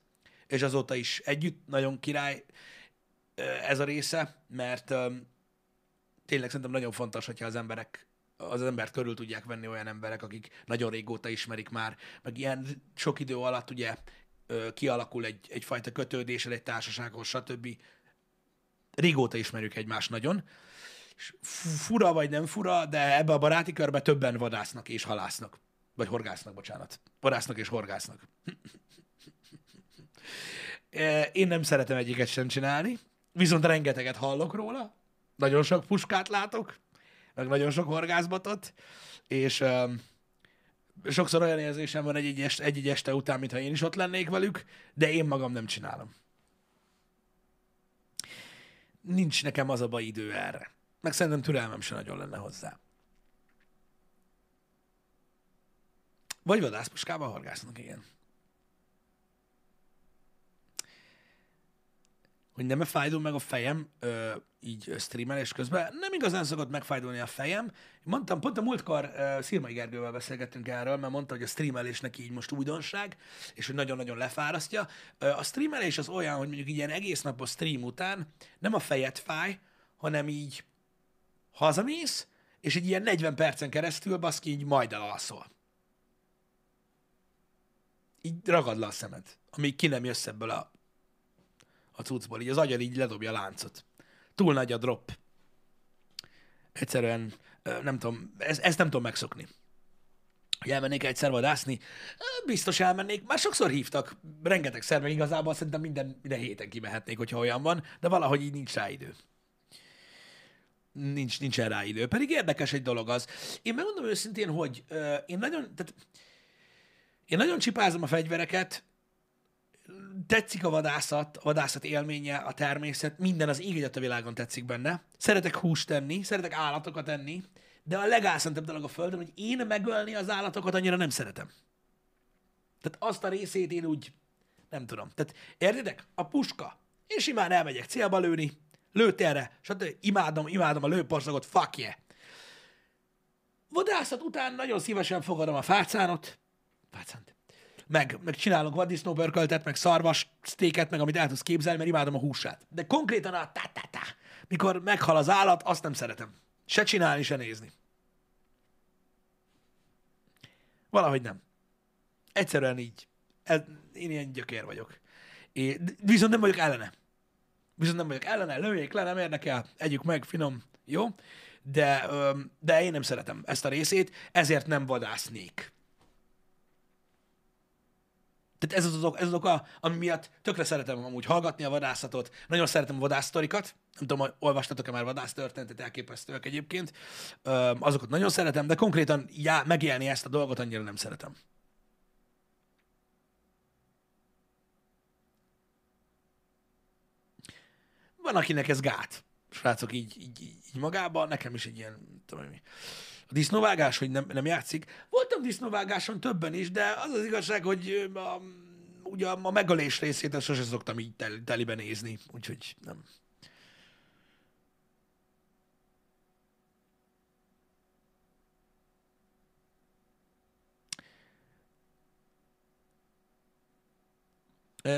és azóta is együtt nagyon király ez a része, mert um, tényleg szerintem nagyon fontos, hogyha az emberek az embert körül tudják venni olyan emberek, akik nagyon régóta ismerik már, meg ilyen sok idő alatt ugye kialakul egy, egyfajta kötődésed egy társasághoz, stb. Régóta ismerjük egymást nagyon. És fura vagy nem fura, de ebbe a baráti körbe többen vadásznak és halásznak. Vagy horgásznak, bocsánat. Vadásznak és horgásznak. Én nem szeretem egyiket sem csinálni, viszont rengeteget hallok róla, nagyon sok puskát látok, meg nagyon sok horgászbatot, és sokszor olyan érzésem van egy-egy este, egy este után, mintha én is ott lennék velük, de én magam nem csinálom. Nincs nekem az a baj idő erre. Meg szerintem türelmem se nagyon lenne hozzá. Vagy vadászpuskával horgásznak, igen. Hogy nem fájdul meg a fejem ö, így streamelés közben. Nem igazán szokott megfájdulni a fejem. Mondtam, pont a múltkor ö, Szirmai Gergővel beszélgettünk erről, mert mondta, hogy a streamelés neki így most újdonság, és hogy nagyon-nagyon lefárasztja. Ö, a streamelés az olyan, hogy mondjuk ilyen egész napos stream után nem a fejed fáj, hanem így hazamész, és egy ilyen 40 percen keresztül baszki így majd elalszol. Így ragad le a szemed, amíg ki nem jössz ebből a a cuccból, így az agyad így ledobja a láncot. Túl nagy a drop. Egyszerűen nem tudom, ezt, ezt nem tudom megszokni. Hogy elmennék egyszer vadászni, biztos elmennék. Már sokszor hívtak, rengeteg szerve igazából szerintem minden, minden héten kimehetnék, hogyha olyan van, de valahogy így nincs rá idő. Nincs, nincsen rá idő. Pedig érdekes egy dolog az. Én megmondom őszintén, hogy uh, én nagyon, tehát én nagyon csipázom a fegyvereket, tetszik a vadászat, a vadászat élménye, a természet, minden az ég a világon tetszik benne. Szeretek húst tenni, szeretek állatokat enni, de a legálszentebb dolog a földön, hogy én megölni az állatokat annyira nem szeretem. Tehát azt a részét én úgy nem tudom. Tehát értitek? A puska. Én simán elmegyek célba lőni, lőtt erre, stb. Imádom, imádom a lőporszakot, fuck yeah. Vadászat után nagyon szívesen fogadom a fácánot, fácánt, meg, meg csinálok vaddisznóbörköltet, meg szarvas sztéket, meg amit el tudsz képzelni, mert imádom a húsát. De konkrétan a tá, tá, tá, mikor meghal az állat, azt nem szeretem. Se csinálni, se nézni. Valahogy nem. Egyszerűen így. Ez, én ilyen gyökér vagyok. É, viszont nem vagyok ellene. Viszont nem vagyok ellene, lőjék le, nem érdekel, együk meg, finom, jó? De, de én nem szeretem ezt a részét, ezért nem vadásznék. Tehát ez az, ok, ez az oka, ami miatt tökre szeretem amúgy hallgatni a vadászatot. Nagyon szeretem a vadásztorikat. Nem tudom, olvastatok-e már vadásztörténetet, elképesztőek egyébként. Ö, azokat nagyon szeretem, de konkrétan já, megélni ezt a dolgot annyira nem szeretem. Van, akinek ez gát. Srácok, így, így, így magában, nekem is egy ilyen, tudom, a disznóvágás, hogy nem, nem játszik. Voltam disznóvágáson többen is, de az az igazság, hogy a, ugye a megölés részét sose szoktam így tel, telibe nézni, úgyhogy nem.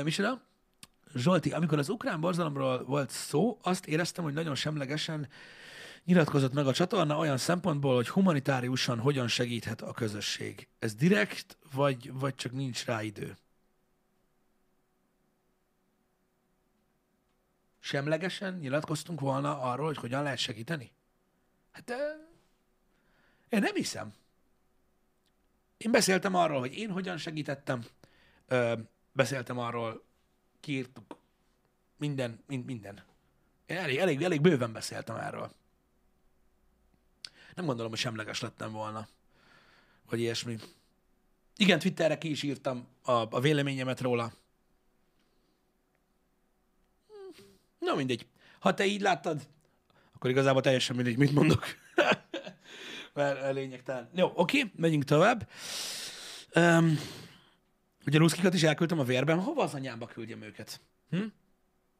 Micsoda? Zsolti, amikor az ukrán borzalomról volt szó, azt éreztem, hogy nagyon semlegesen nyilatkozott meg a csatorna olyan szempontból, hogy humanitáriusan hogyan segíthet a közösség. Ez direkt, vagy, vagy csak nincs rá idő? Semlegesen nyilatkoztunk volna arról, hogy hogyan lehet segíteni? Hát de... én nem hiszem. Én beszéltem arról, hogy én hogyan segítettem, ö, beszéltem arról, kiírtuk, minden, mind, minden. Én elég, elég, elég bőven beszéltem erről. Nem gondolom, hogy semleges lettem volna. Vagy ilyesmi. Igen, Twitterre ki is írtam a, a véleményemet róla. Na mindegy. Ha te így láttad, akkor igazából teljesen mindegy, mit mondok. Mert lényegtelen. Jó, oké, megyünk tovább. Um, ugye ruszkikat is elküldtem a vérben. Hova az anyámba küldjem őket? Hm?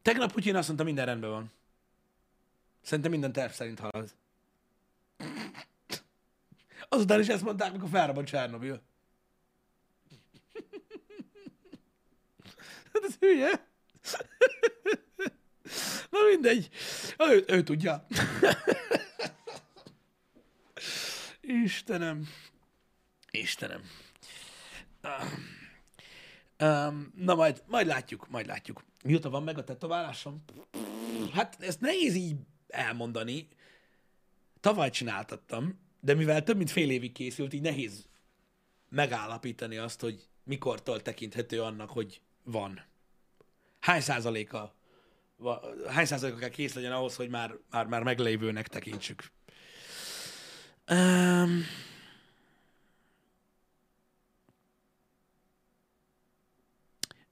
Tegnap Putyin azt mondta, minden rendben van. Szerintem minden terv szerint halad. Azután is ezt mondták, mikor felrobbant Csernobil. Hát ez hülye. Na mindegy. Ő, ő tudja. Istenem. Istenem. Na majd, majd látjuk, majd látjuk. Mióta van meg a tetoválásom? Hát ezt nehéz így elmondani. Tavaly csináltattam, de mivel több mint fél évig készült, így nehéz megállapítani azt, hogy mikortól tekinthető annak, hogy van. Hány százaléka, hány százaléka kell kész legyen ahhoz, hogy már, már, már meglévőnek tekintsük. Um,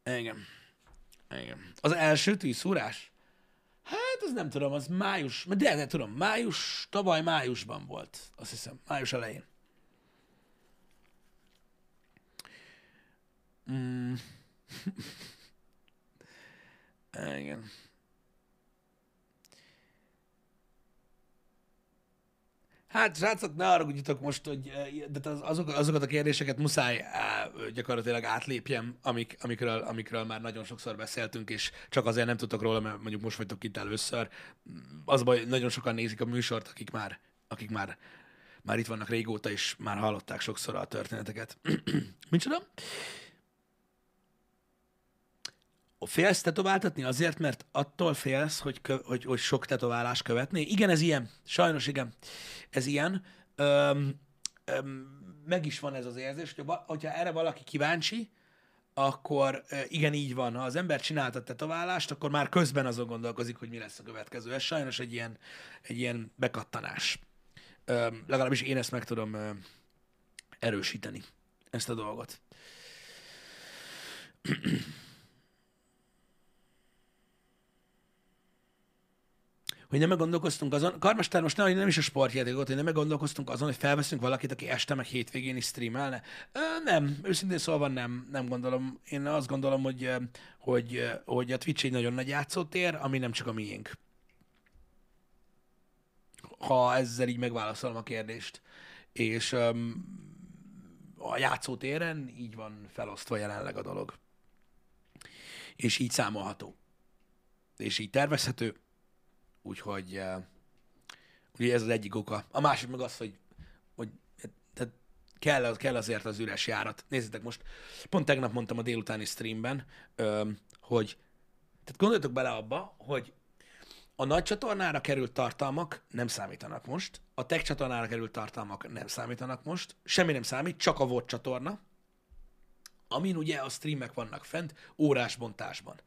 igen. Igen. Az első tűzszúrás? Hát, az nem tudom, az május, de, de tudom, május, tavaly májusban volt, azt hiszem, május elején. Mm. Igen. Hát, srácok, ne haragudjatok most, hogy de azok, azokat a kérdéseket muszáj gyakorlatilag átlépjem, amik, amikről, amikről már nagyon sokszor beszéltünk, és csak azért nem tudtok róla, mert mondjuk most vagytok itt először. Az baj, nagyon sokan nézik a műsort, akik már, akik már, már itt vannak régóta, és már hallották sokszor a történeteket. Micsoda? Félsz tetováltatni azért, mert attól félsz, hogy, kö, hogy, hogy sok tetoválás követné? Igen, ez ilyen. Sajnos igen. Ez ilyen. Öm, öm, meg is van ez az érzés, hogy hogyha erre valaki kíváncsi, akkor igen, így van. Ha az ember csinálta tetoválást, akkor már közben azon gondolkozik, hogy mi lesz a következő. Ez sajnos egy ilyen, egy ilyen bekattanás. Öm, legalábbis én ezt meg tudom ö, erősíteni, ezt a dolgot. hogy nem meggondolkoztunk azon, Karmester most nem, nem is a sportjátékot, hogy nem meggondolkoztunk azon, hogy felveszünk valakit, aki este meg hétvégén is streamelne. Ö, nem, őszintén szólva nem, nem gondolom. Én azt gondolom, hogy, hogy, hogy a Twitch egy nagyon nagy játszótér, ami nem csak a miénk. Ha ezzel így megválaszolom a kérdést. És um, a játszótéren így van felosztva jelenleg a dolog. És így számolható. És így tervezhető, Úgyhogy uh, ugye ez az egyik oka. A másik meg az, hogy, hogy tehát kell, kell azért az üres járat. Nézzétek most, pont tegnap mondtam a délutáni streamben, hogy tehát gondoljatok bele abba, hogy a nagy csatornára került tartalmak nem számítanak most, a tech csatornára került tartalmak nem számítanak most, semmi nem számít, csak a volt csatorna, amin ugye a streamek vannak fent, órás bontásban.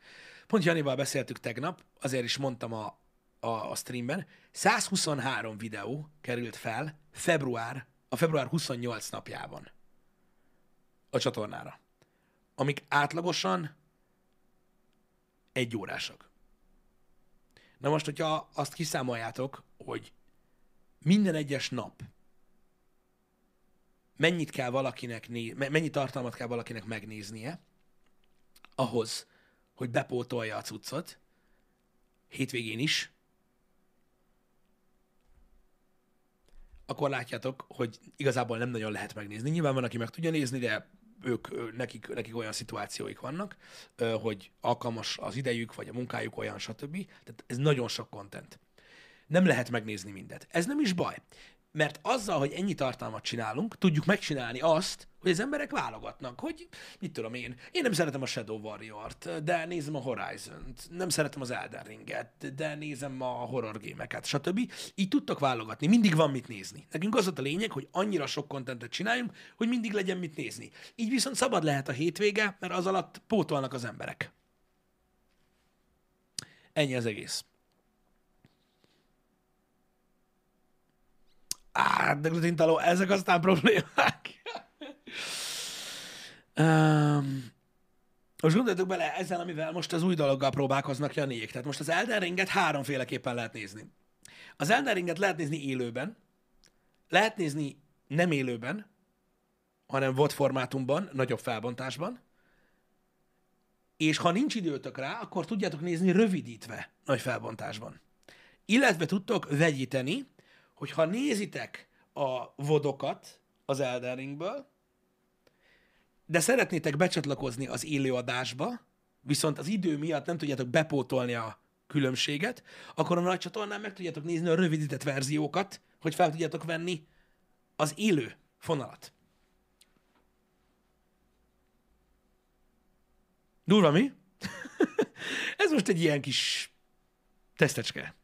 Pont Janival beszéltük tegnap, azért is mondtam a, a, a streamben, 123 videó került fel február, a február 28 napjában a csatornára, amik átlagosan egy órásak. Na most, hogyha azt kiszámoljátok, hogy minden egyes nap mennyit kell valakinek, né- mennyi tartalmat kell valakinek megnéznie, ahhoz, hogy bepótolja a cuccot, hétvégén is, akkor látjátok, hogy igazából nem nagyon lehet megnézni. Nyilván van, aki meg tudja nézni, de ők, nekik, nekik olyan szituációik vannak, hogy alkalmas az idejük, vagy a munkájuk olyan, stb. Tehát ez nagyon sok content. nem lehet megnézni mindet. Ez nem is baj. Mert azzal, hogy ennyi tartalmat csinálunk, tudjuk megcsinálni azt, hogy az emberek válogatnak, hogy mit tudom én, én nem szeretem a Shadow Warrior-t, de nézem a Horizon-t, nem szeretem az Elden Ring-et, de nézem a horror gémeket, stb. Így tudtak válogatni, mindig van mit nézni. Nekünk az a lényeg, hogy annyira sok kontentet csináljunk, hogy mindig legyen mit nézni. Így viszont szabad lehet a hétvége, mert az alatt pótolnak az emberek. Ennyi az egész. Á, de glutintaló, ezek aztán problémák. um, most gondoljatok bele ezzel, amivel most az új dologgal próbálkoznak Janiék. Tehát most az Elden Ringet háromféleképpen lehet nézni. Az Elden Ringet lehet nézni élőben, lehet nézni nem élőben, hanem VOD formátumban, nagyobb felbontásban, és ha nincs időtök rá, akkor tudjátok nézni rövidítve nagy felbontásban. Illetve tudtok vegyíteni, hogy nézitek a vodokat az Elden Ringből, de szeretnétek becsatlakozni az élőadásba, viszont az idő miatt nem tudjátok bepótolni a különbséget, akkor a nagy csatornán meg tudjátok nézni a rövidített verziókat, hogy fel tudjátok venni az élő fonalat. Durva mi? Ez most egy ilyen kis tesztecske.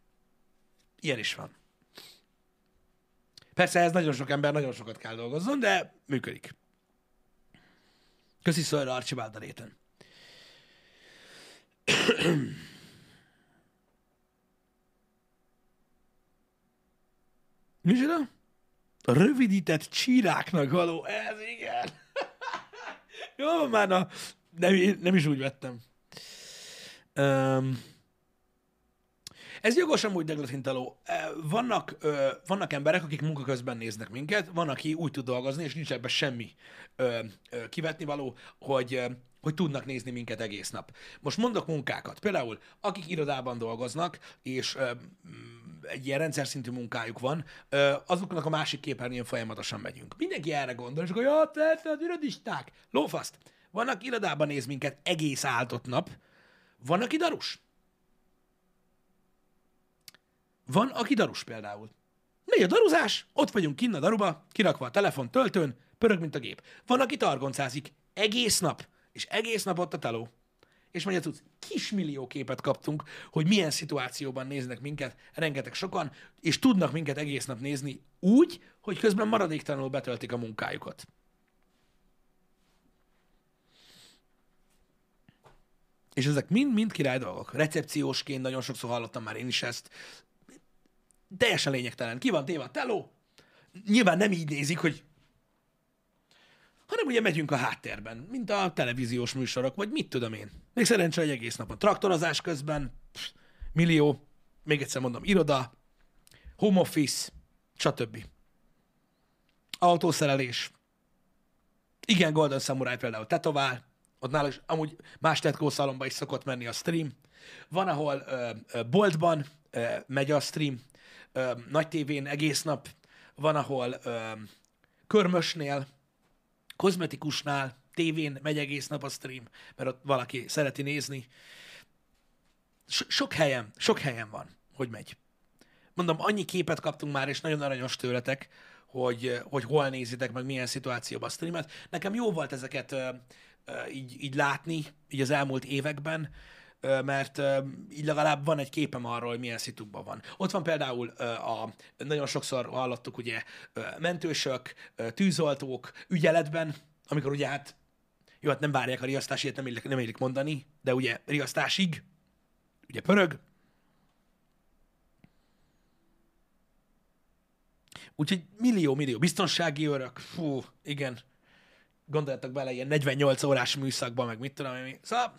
Ilyen is van. Persze ez nagyon sok ember, nagyon sokat kell dolgozzon, de működik. Köszi Szörre Archibald a réten. A rövidített csíráknak való, ez igen. Jó, már na, nem, nem is úgy vettem. Um, ez jogos amúgy, Douglas Hintaló. Vannak, vannak emberek, akik munka közben néznek minket, van, aki úgy tud dolgozni, és nincs ebben semmi ö, kivetni való, hogy, hogy tudnak nézni minket egész nap. Most mondok munkákat. Például, akik irodában dolgoznak, és ö, egy ilyen rendszer szintű munkájuk van, azoknak a másik képernyőn folyamatosan megyünk. Mindenki erre gondol, és akkor, ja, persze, az irodisták. Lófaszt. Vannak irodában néz minket egész áldott nap, van, aki darus. Van, aki darus például. Megy a daruzás, ott vagyunk kinn a daruba, kirakva a telefon töltőn, pörög, mint a gép. Van, aki targoncázik egész nap, és egész nap ott a teló. És mondja, tudsz, kismillió képet kaptunk, hogy milyen szituációban néznek minket, rengeteg sokan, és tudnak minket egész nap nézni úgy, hogy közben maradéktalanul betöltik a munkájukat. És ezek mind-mind király dolgok. Recepciósként nagyon sokszor hallottam már én is ezt. Teljesen lényegtelen. Ki van téve a teló? Nyilván nem így nézik, hogy hanem ugye megyünk a háttérben, mint a televíziós műsorok, vagy mit tudom én. Még szerencsé, hogy egész napon traktorozás közben, pff, millió, még egyszer mondom, iroda, home office, stb. Autószerelés. Igen, Golden Samurai például tetovál, ott nála is, amúgy más tetkószalomba is szokott menni a stream. Van, ahol ö, ö, boltban ö, megy a stream, ö, nagy tévén egész nap. Van, ahol ö, körmösnél, kozmetikusnál, tévén megy egész nap a stream, mert ott valaki szereti nézni. So- sok helyen, sok helyen van, hogy megy. Mondom, annyi képet kaptunk már, és nagyon aranyos tőletek, hogy, hogy hol nézitek, meg milyen szituációban a streamet. Nekem jó volt ezeket így, így látni, így az elmúlt években, mert így legalább van egy képem arról, hogy milyen szitukban van. Ott van például a, nagyon sokszor hallottuk ugye mentősök, tűzoltók ügyeletben, amikor ugye hát, jó, hát nem várják a riasztásért, nem illik, nem illik mondani, de ugye riasztásig, ugye pörög. Úgyhogy millió-millió biztonsági örök, fú, igen, gondoljatok bele, ilyen 48 órás műszakban, meg mit tudom én. Szóval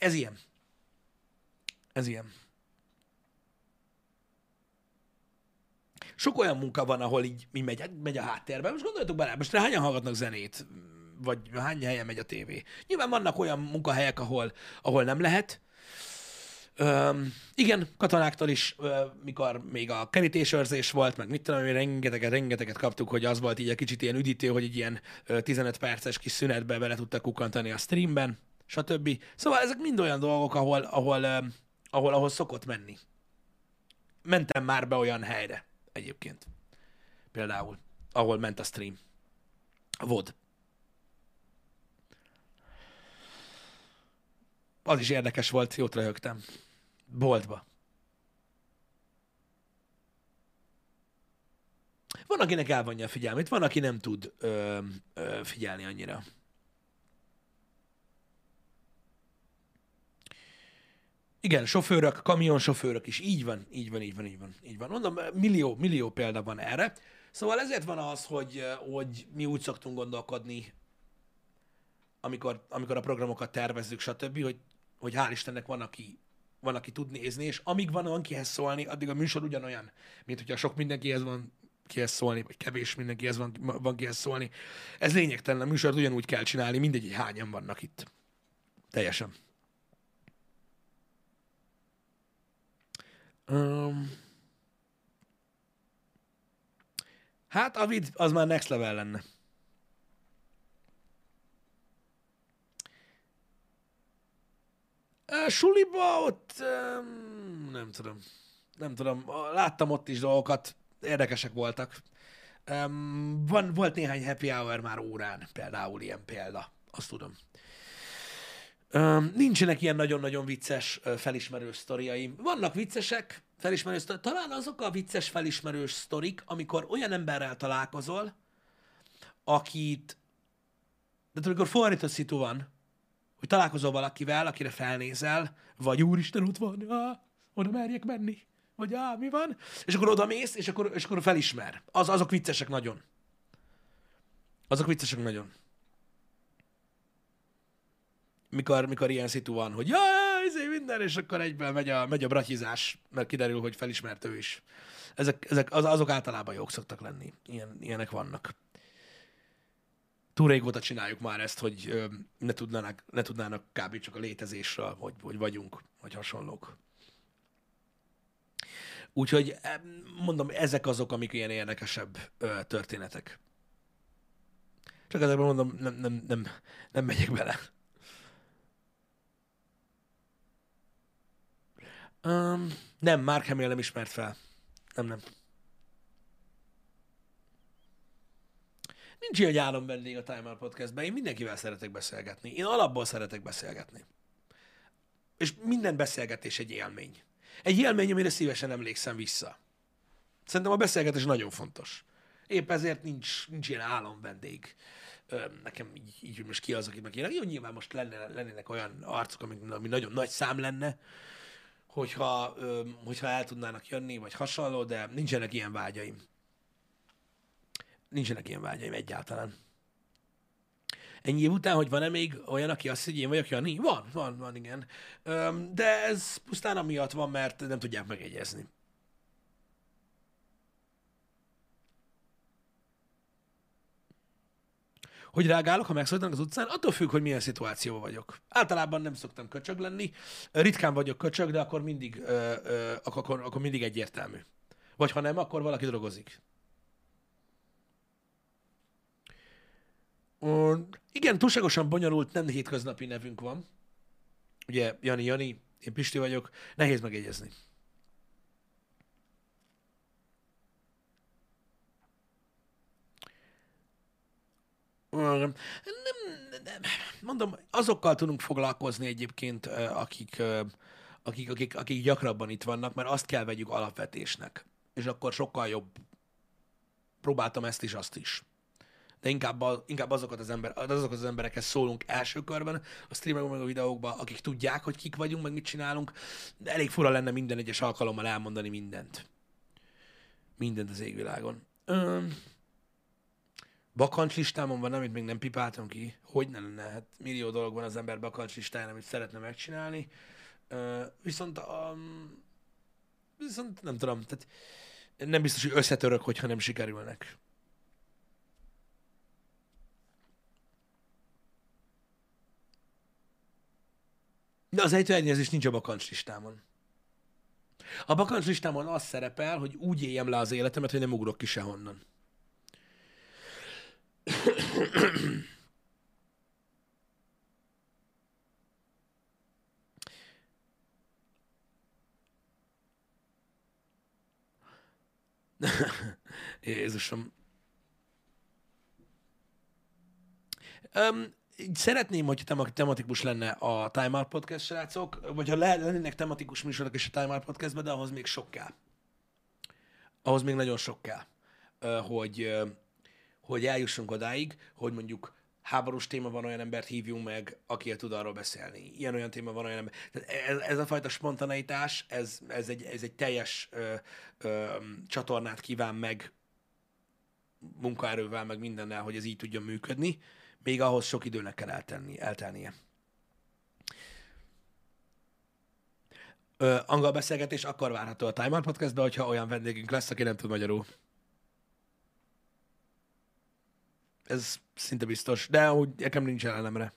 ez ilyen. Ez ilyen. Sok olyan munka van, ahol így mi megy, megy a háttérben. Most gondoljatok bele, most hányan hallgatnak zenét, vagy hány helyen megy a tévé. Nyilván vannak olyan munkahelyek, ahol, ahol nem lehet, Üm, igen, katonáktól is, mikor még a kerítésőrzés volt, meg mit tudom, rengeteget, rengeteget kaptuk, hogy az volt így egy kicsit ilyen üdítő, hogy egy ilyen 15 perces kis szünetbe bele tudtak kukantani a streamben, stb. Szóval ezek mind olyan dolgok, ahol, ahol, ahol, ahol szokott menni. mentem már be olyan helyre egyébként. Például, ahol ment a stream. A VOD. Az is érdekes volt, jót röhögtem. Boltba. Van, akinek elvonja a figyelmét, van, aki nem tud ö, ö, figyelni annyira. Igen, sofőrök, kamionsofőrök is. Így van, így van, így van, így van. Így van. Mondom, millió, millió példa van erre. Szóval ezért van az, hogy, hogy mi úgy szoktunk gondolkodni, amikor, amikor a programokat tervezzük, stb., hogy, hogy hál' Istennek van, aki, van, aki tud nézni, és amíg van, van kihez szólni, addig a műsor ugyanolyan, mint hogyha sok mindenkihez van kihez szólni, vagy kevés mindenkihez van, van kihez szólni. Ez lényegtelen, a műsort ugyanúgy kell csinálni, mindegy, hogy hányan vannak itt. Teljesen. Um, hát a vid az már next level lenne. Suliba ott nem tudom. Nem tudom. Láttam ott is dolgokat, érdekesek voltak. Van, volt néhány happy hour már órán, például ilyen példa. Azt tudom. Nincsenek ilyen nagyon-nagyon vicces uh, felismerő sztoriaim. Vannak viccesek, felismerő sztorik. Talán azok a vicces felismerős sztorik, amikor olyan emberrel találkozol, akit, de amikor fordított szitu van, hogy találkozol valakivel, akire felnézel, vagy úristen, ott van, ah, oda merjek menni, vagy á, mi van, és akkor oda mész, és akkor, és akkor felismer. Az, azok viccesek nagyon. Azok viccesek nagyon mikor, mikor ilyen szitu van, hogy jaj, izé minden, és akkor egyben megy a, megy a bratizás, mert kiderül, hogy felismert ő is. Ezek, ezek az, azok általában jók szoktak lenni. Ilyen, ilyenek vannak. Túl régóta csináljuk már ezt, hogy ö, ne, tudnának, ne tudnának kb. csak a létezésről, hogy, hogy vagyunk, vagy hasonlók. Úgyhogy mondom, ezek azok, amik ilyen érdekesebb ö, történetek. Csak ezekben mondom, nem, nem, nem, nem megyek bele. Um, nem, Mark Hamill nem ismert fel. Nem, nem. Nincs ilyen álom vendég a Time Out Podcastben. Én mindenkivel szeretek beszélgetni. Én alapból szeretek beszélgetni. És minden beszélgetés egy élmény. Egy élmény, amire szívesen emlékszem vissza. Szerintem a beszélgetés nagyon fontos. Épp ezért nincs, nincs ilyen álom vendég. Nekem így, így most ki az, aki meg Jó, nyilván most lenne, lennének olyan arcok, ami, ami nagyon nagy szám lenne, hogyha, hogyha el tudnának jönni, vagy hasonló, de nincsenek ilyen vágyaim. Nincsenek ilyen vágyaim egyáltalán. Ennyi év után, hogy van-e még olyan, aki azt, hogy én vagyok Jani? Van, van, van, igen. De ez pusztán amiatt van, mert nem tudják megegyezni. Hogy reagálok, ha megszólítanak az utcán, attól függ, hogy milyen szituációban vagyok. Általában nem szoktam köcsög lenni, ritkán vagyok köcsög, de akkor mindig, ö, ö, akkor, akkor mindig egyértelmű. Vagy ha nem, akkor valaki drogozik. Uh, igen, túlságosan bonyolult, nem hétköznapi nevünk van. Ugye, Jani, Jani, én Pisti vagyok, nehéz megegyezni. Nem, nem, mondom, azokkal tudunk foglalkozni egyébként, akik, akik, akik, akik gyakrabban itt vannak, mert azt kell vegyük alapvetésnek. És akkor sokkal jobb. Próbáltam ezt is, azt is. De inkább, a, inkább azokat az, ember, azokat az emberekhez szólunk első körben, a streamekben, meg a videókban, akik tudják, hogy kik vagyunk, meg mit csinálunk. De elég fura lenne minden egyes alkalommal elmondani mindent. Mindent az égvilágon. Bakancslistámon van, amit még nem pipáltam ki. Hogy ne lenne? Hát millió dolog van az ember bakancslistáján, amit szeretne megcsinálni. Uh, viszont, um, viszont nem tudom, tehát nem biztos, hogy összetörök, hogyha nem sikerülnek. De az ejtőernyezés nincs a bakancslistámon. A bakancslistámon az szerepel, hogy úgy éljem le az életemet, hogy nem ugrok ki sehonnan. Jézusom. Um, szeretném, hogyha tematikus lenne a Time Out Podcast, srácok, vagy ha le, lennének tematikus műsorok is a Time Out Podcastben, de ahhoz még sok kell. Ahhoz még nagyon sok kell, hogy, hogy eljussunk odáig, hogy mondjuk háborús téma van, olyan embert hívjunk meg, aki tud arról beszélni. Ilyen-olyan téma van, olyan ember. Tehát ez, ez a fajta spontaneitás, ez, ez, egy, ez egy teljes ö, ö, csatornát kíván meg munkaerővel, meg mindennel, hogy ez így tudjon működni, még ahhoz sok időnek kell eltenni, eltelnie. Ö, angol beszélgetés akkor várható a Time Out Podcastban, hogyha olyan vendégünk lesz, aki nem tud magyarul. Ez szinte biztos, de úgy nekem nincs ellenemre.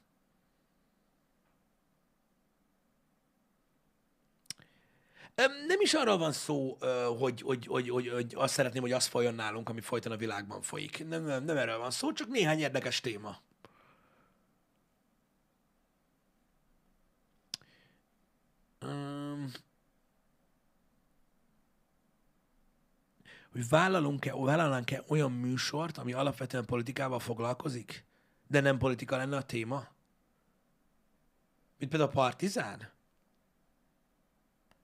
Nem is arról van szó, hogy, hogy, hogy, hogy, hogy azt szeretném, hogy az folyjon nálunk, ami folyton a világban folyik. Nem, nem, nem erről van szó, csak néhány érdekes téma. Um, hogy vállalunk-e, vállalnánk-e olyan műsort, ami alapvetően politikával foglalkozik, de nem politika lenne a téma? Mint például a Partizán?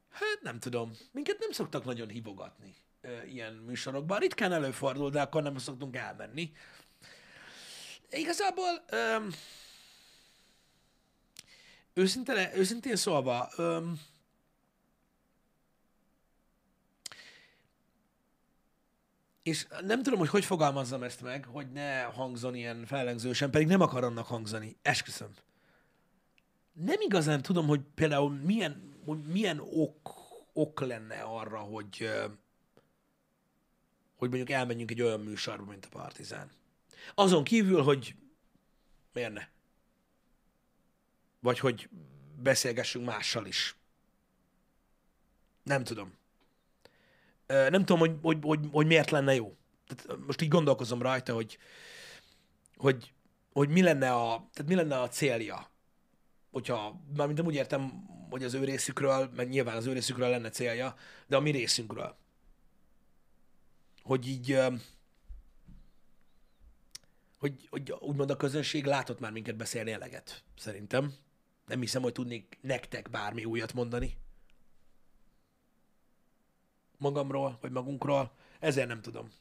Hát nem tudom. Minket nem szoktak nagyon hívogatni e, ilyen műsorokban. Ritkán előfordul, de akkor nem szoktunk elmenni. Igazából um, őszintén, őszintén szólva, um, és nem tudom, hogy hogy fogalmazzam ezt meg, hogy ne hangzon ilyen fellengzősen, pedig nem akar annak hangzani. Esküszöm. Nem igazán tudom, hogy például milyen, hogy milyen ok, ok lenne arra, hogy, hogy mondjuk elmenjünk egy olyan műsorba, mint a Partizán. Azon kívül, hogy miért ne? Vagy hogy beszélgessünk mással is. Nem tudom nem tudom, hogy, hogy, hogy, hogy miért lenne jó. Tehát most így gondolkozom rajta, hogy, hogy, hogy mi, lenne a, tehát mi lenne a célja. Hogyha, mármint nem úgy értem, hogy az ő részükről, meg nyilván az ő részükről lenne célja, de a mi részünkről. Hogy így, hogy, hogy úgymond a közönség látott már minket beszélni eleget, szerintem. Nem hiszem, hogy tudnék nektek bármi újat mondani magamról, vagy magunkról, ezért nem tudom.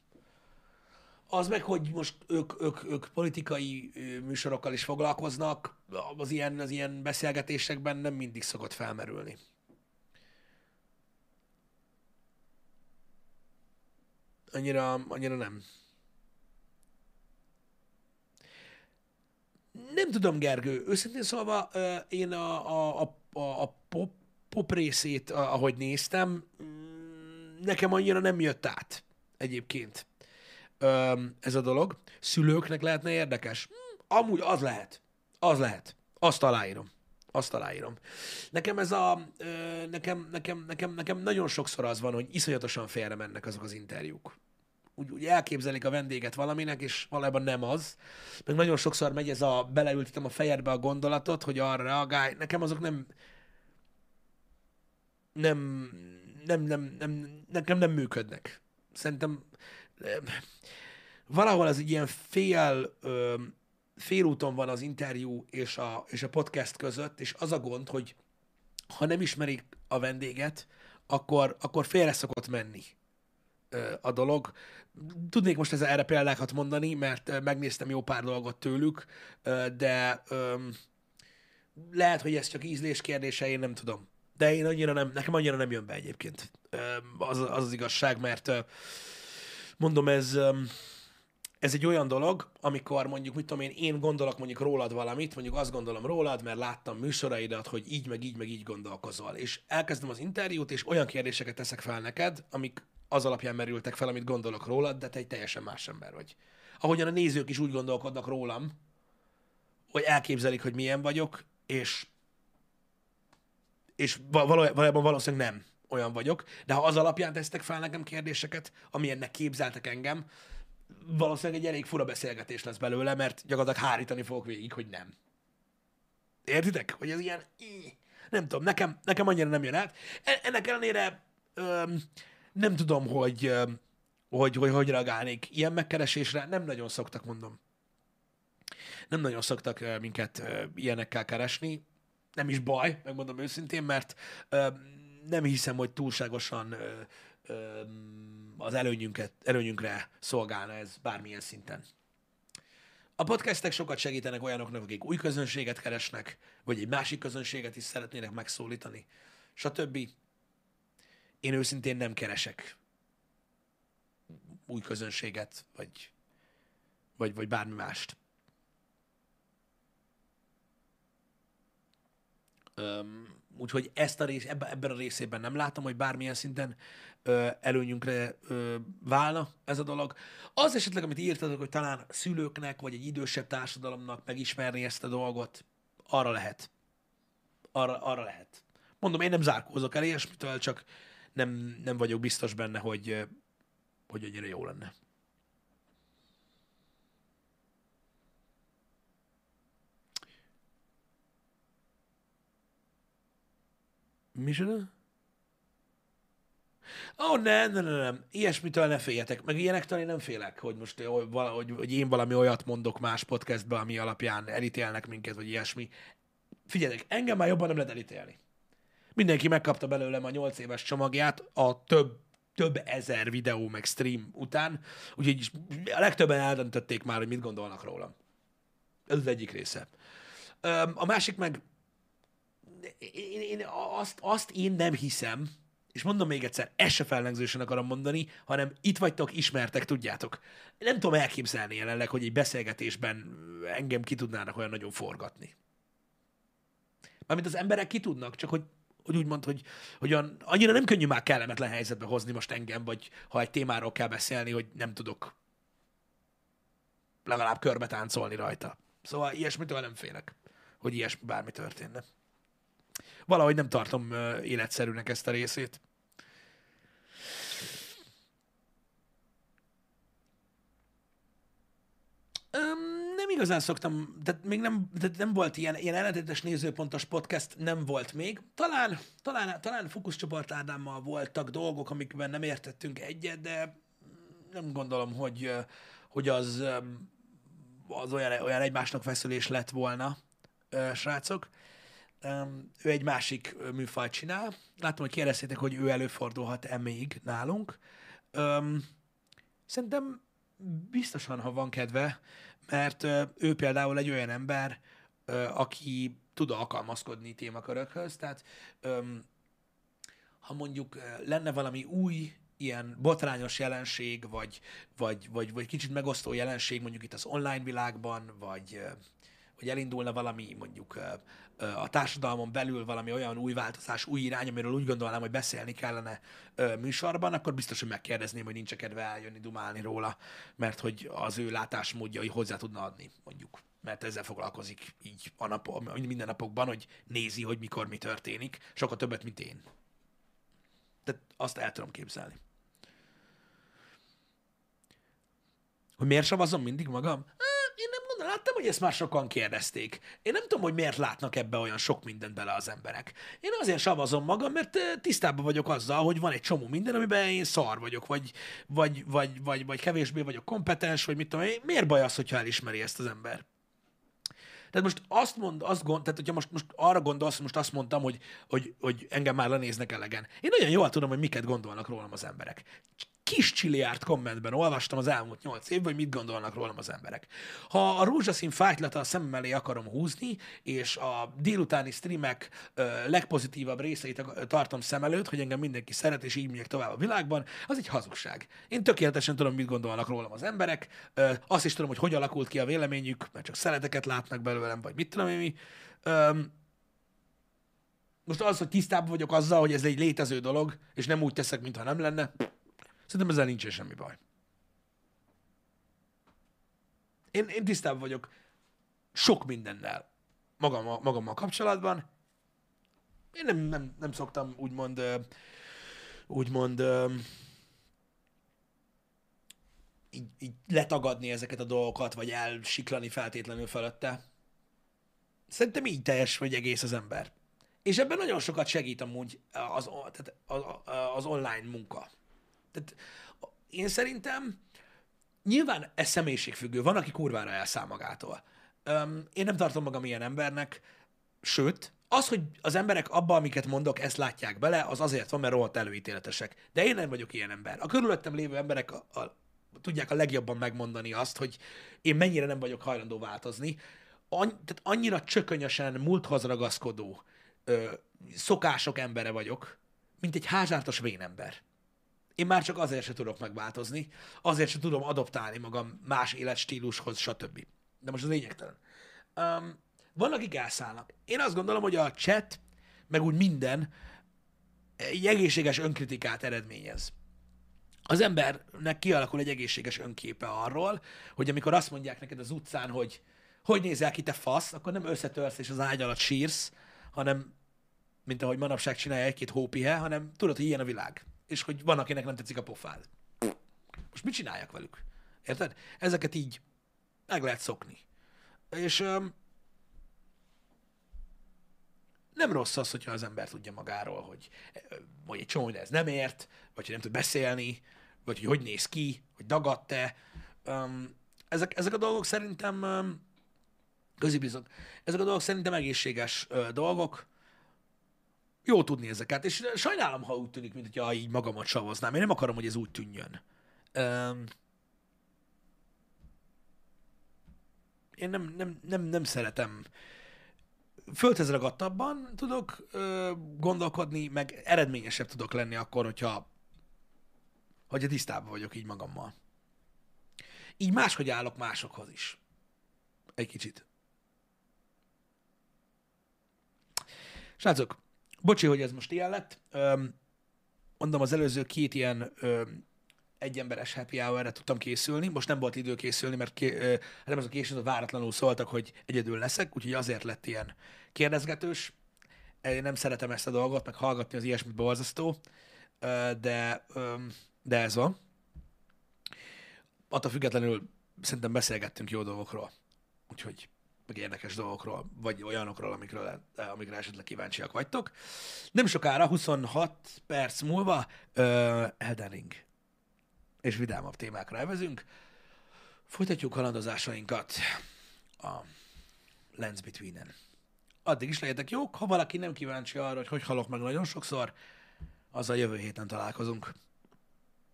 Az meg, hogy most ők, ők, ők politikai műsorokkal is foglalkoznak, az ilyen, az ilyen beszélgetésekben nem mindig szokott felmerülni. Annyira, annyira nem. Nem tudom, Gergő. Őszintén szólva, én a, a, a, a pop, pop részét, ahogy néztem, nekem annyira nem jött át egyébként Öm, ez a dolog. Szülőknek lehetne érdekes? Hm, amúgy az lehet. Az lehet. Azt aláírom. Azt aláírom. Nekem ez a... Ö, nekem, nekem, nekem, nekem nagyon sokszor az van, hogy iszonyatosan félre mennek azok az interjúk. Úgy, úgy elképzelik a vendéget valaminek, és valójában nem az. Meg nagyon sokszor megy ez a beleültetem a fejedbe a gondolatot, hogy arra reagálj. Nekem azok nem nem, nem, nem, nem, nekem nem működnek. Szerintem valahol az ilyen fél, félúton van az interjú és a, és a podcast között, és az a gond, hogy ha nem ismerik a vendéget, akkor, akkor félre szokott menni a dolog. Tudnék most ezzel erre példákat mondani, mert megnéztem jó pár dolgot tőlük, de lehet, hogy ez csak ízlés kérdése, én nem tudom de én annyira nem, nekem annyira nem jön be egyébként. Az az, az igazság, mert mondom, ez, ez egy olyan dolog, amikor mondjuk, mit tudom én, én gondolok mondjuk rólad valamit, mondjuk azt gondolom rólad, mert láttam műsoraidat, hogy így, meg így, meg így gondolkozol. És elkezdem az interjút, és olyan kérdéseket teszek fel neked, amik az alapján merültek fel, amit gondolok rólad, de te egy teljesen más ember vagy. Ahogyan a nézők is úgy gondolkodnak rólam, hogy elképzelik, hogy milyen vagyok, és és valójában valószínűleg nem olyan vagyok, de ha az alapján tesztek fel nekem kérdéseket, amilyennek képzeltek engem, valószínűleg egy elég fura beszélgetés lesz belőle, mert gyakorlatilag hárítani fogok végig, hogy nem. Értitek? Hogy ez ilyen... Nem tudom, nekem, nekem annyira nem jön át. E, ennek ellenére öm, nem tudom, hogy öm, hogy, hogy hogy reagálnék ilyen megkeresésre. Nem nagyon szoktak, mondom. Nem nagyon szoktak minket ilyenekkel keresni. Nem is baj, megmondom őszintén, mert ö, nem hiszem, hogy túlságosan ö, ö, az előnyünket, előnyünkre szolgálna ez bármilyen szinten. A podcastek sokat segítenek olyanoknak, akik új közönséget keresnek, vagy egy másik közönséget is szeretnének megszólítani, stb. Én őszintén nem keresek új közönséget, vagy, vagy, vagy bármi mást. Öm, úgyhogy ezt a rész, ebben, ebben a részében nem látom, hogy bármilyen szinten ö, előnyünkre ö, válna ez a dolog. Az esetleg, amit írtatok, hogy talán szülőknek, vagy egy idősebb társadalomnak megismerni ezt a dolgot, arra lehet. Arra, arra lehet. Mondom, én nem zárkózok el ilyesmitől, csak nem, nem vagyok biztos benne, hogy, hogy annyira jó lenne. Micsoda? Ó, oh, nem, nem, nem, nem. Ilyesmitől ne féljetek. Meg ilyenektől én nem félek, hogy most hogy, hogy én valami olyat mondok más podcastbe, ami alapján elítélnek minket, vagy ilyesmi. Figyeljetek, engem már jobban nem lehet elítélni. Mindenki megkapta belőlem a 8 éves csomagját a több, több ezer videó meg stream után, úgyhogy a legtöbben eldöntötték már, hogy mit gondolnak rólam. Ez az egyik része. A másik meg, én, én azt, azt én nem hiszem, és mondom még egyszer, ezt se fellengzősen akarom mondani, hanem itt vagytok, ismertek, tudjátok. Nem tudom elképzelni jelenleg, hogy egy beszélgetésben engem ki tudnának olyan nagyon forgatni. Mármint az emberek ki tudnak, csak hogy, hogy úgy mond, hogy, hogy olyan, annyira nem könnyű már kellemetlen helyzetbe hozni most engem, vagy ha egy témáról kell beszélni, hogy nem tudok legalább körbe táncolni rajta. Szóval ilyesmitől nem félek, hogy ilyesmi bármi történne. Valahogy nem tartom életszerűnek ezt a részét. Um, nem igazán szoktam, tehát még nem, tehát nem volt ilyen, ilyen ellentétes nézőpontos podcast, nem volt még. Talán, talán, talán Fukusz csoport Ádámmal voltak dolgok, amikben nem értettünk egyet, de nem gondolom, hogy, hogy az, az olyan, olyan egymásnak feszülés lett volna, srácok. Ő egy másik műfajt csinál. Látom, hogy kérdeztétek, hogy ő előfordulhat-e még nálunk. Szerintem biztosan, ha van kedve, mert ő például egy olyan ember, aki tud alkalmazkodni témakörökhöz, tehát ha mondjuk lenne valami új, ilyen botrányos jelenség, vagy, vagy, vagy, vagy kicsit megosztó jelenség mondjuk itt az online világban, vagy, vagy elindulna valami mondjuk a társadalmon belül valami olyan új változás, új irány, amiről úgy gondolnám, hogy beszélni kellene műsorban, akkor biztos, hogy megkérdezném, hogy nincs kedve eljönni, dumálni róla, mert hogy az ő látásmódjai hozzá tudna adni, mondjuk. Mert ezzel foglalkozik így a nap, minden napokban, hogy nézi, hogy mikor mi történik, sokkal többet, mint én. Tehát azt el tudom képzelni. Hogy miért savazom mindig magam? Láttam, hogy ezt már sokan kérdezték. Én nem tudom, hogy miért látnak ebbe olyan sok mindent bele az emberek. Én azért savazom magam, mert tisztában vagyok azzal, hogy van egy csomó minden, amiben én szar vagyok, vagy, vagy, vagy, vagy, vagy kevésbé vagyok kompetens, vagy mit tudom én. Miért baj az, hogyha elismeri ezt az ember? Tehát most azt mond, azt gond, tehát hogyha most, most arra gondolsz, hogy most azt mondtam, hogy, hogy, hogy engem már lenéznek elegen. Én nagyon jól tudom, hogy miket gondolnak rólam az emberek kis csilliárd kommentben olvastam az elmúlt nyolc évben, hogy mit gondolnak rólam az emberek. Ha a rózsaszín fájtlata a szemem elé akarom húzni, és a délutáni streamek ö, legpozitívabb részeit tartom szem előtt, hogy engem mindenki szeret, és így megyek tovább a világban, az egy hazugság. Én tökéletesen tudom, mit gondolnak rólam az emberek, ö, azt is tudom, hogy hogy alakult ki a véleményük, mert csak szereteket látnak belőlem, vagy mit tudom én mi. Ö, most az, hogy tisztában vagyok azzal, hogy ez egy létező dolog, és nem úgy teszek, mintha nem lenne, Szerintem ezzel nincsen semmi baj. Én, én tisztában vagyok sok mindennel magammal, magammal kapcsolatban. Én nem, nem, nem szoktam úgymond, úgymond így, így letagadni ezeket a dolgokat, vagy elsiklani feltétlenül felette. Szerintem így teljes vagy egész az ember. És ebben nagyon sokat segít amúgy az, tehát az, az online munka. Tehát én szerintem nyilván ez személyiségfüggő. Van, aki kurvára elszáll magától. Öm, én nem tartom magam ilyen embernek, sőt, az, hogy az emberek abba, amiket mondok, ezt látják bele, az azért van, mert rohadt előítéletesek. De én nem vagyok ilyen ember. A körülöttem lévő emberek a, a, tudják a legjobban megmondani azt, hogy én mennyire nem vagyok hajlandó változni. Any, tehát annyira csökönyösen, múlthoz ragaszkodó, ö, szokások embere vagyok, mint egy házártos vénember. Én már csak azért se tudok megváltozni, azért se tudom adoptálni magam más életstílushoz, stb. De most az lényegtelen. Um, van, akik elszállnak. Én azt gondolom, hogy a chat, meg úgy minden egy egészséges önkritikát eredményez. Az embernek kialakul egy egészséges önképe arról, hogy amikor azt mondják neked az utcán, hogy hogy nézel ki te fasz, akkor nem összetörsz és az ágy alatt sírsz, hanem mint ahogy manapság csinálja egy-két hópihe, hanem tudod, hogy ilyen a világ. És hogy van, akinek nem tetszik a pofád. Most mit csináljak velük? Érted? Ezeket így meg lehet szokni. És um, nem rossz az, hogyha az ember tudja magáról, hogy, hogy egy csomó ez nem ért, vagy hogy nem tud beszélni, vagy hogy hogy néz ki, hogy dagadt-e. Um, ezek, ezek a dolgok szerintem um, közibizok. Ezek a dolgok szerintem egészséges uh, dolgok. Jó tudni ezeket, és sajnálom, ha úgy tűnik, mint hogyha így magamat savaznám. Én nem akarom, hogy ez úgy tűnjön. Um, én nem, nem, nem, nem szeretem földhez ragadtabban tudok ö, gondolkodni, meg eredményesebb tudok lenni akkor, hogyha, hogyha tisztában vagyok így magammal. Így máshogy állok másokhoz is. Egy kicsit. Srácok, bocsi, hogy ez most ilyen lett. Öm, mondom, az előző két ilyen öm, egyemberes happy hour tudtam készülni. Most nem volt idő készülni, mert ké, ö, nem az a késő, váratlanul szóltak, hogy egyedül leszek, úgyhogy azért lett ilyen kérdezgetős. Én nem szeretem ezt a dolgot, meg hallgatni az ilyesmit borzasztó, de, de ez van. Attól függetlenül szerintem beszélgettünk jó dolgokról. Úgyhogy meg érdekes dolgokról, vagy olyanokról, amikről, amikre esetleg kíváncsiak vagytok. Nem sokára, 26 perc múlva, uh, Elden Ring és vidámabb témákra elvezünk. Folytatjuk halandozásainkat a Lens Between-en. Addig is legyetek jók, ha valaki nem kíváncsi arra, hogy hogy halok meg nagyon sokszor, az a jövő héten találkozunk,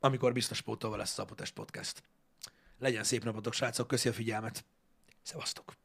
amikor biztos pótolva lesz a Podcast. Legyen szép napotok, srácok, köszi a figyelmet. Szevasztok!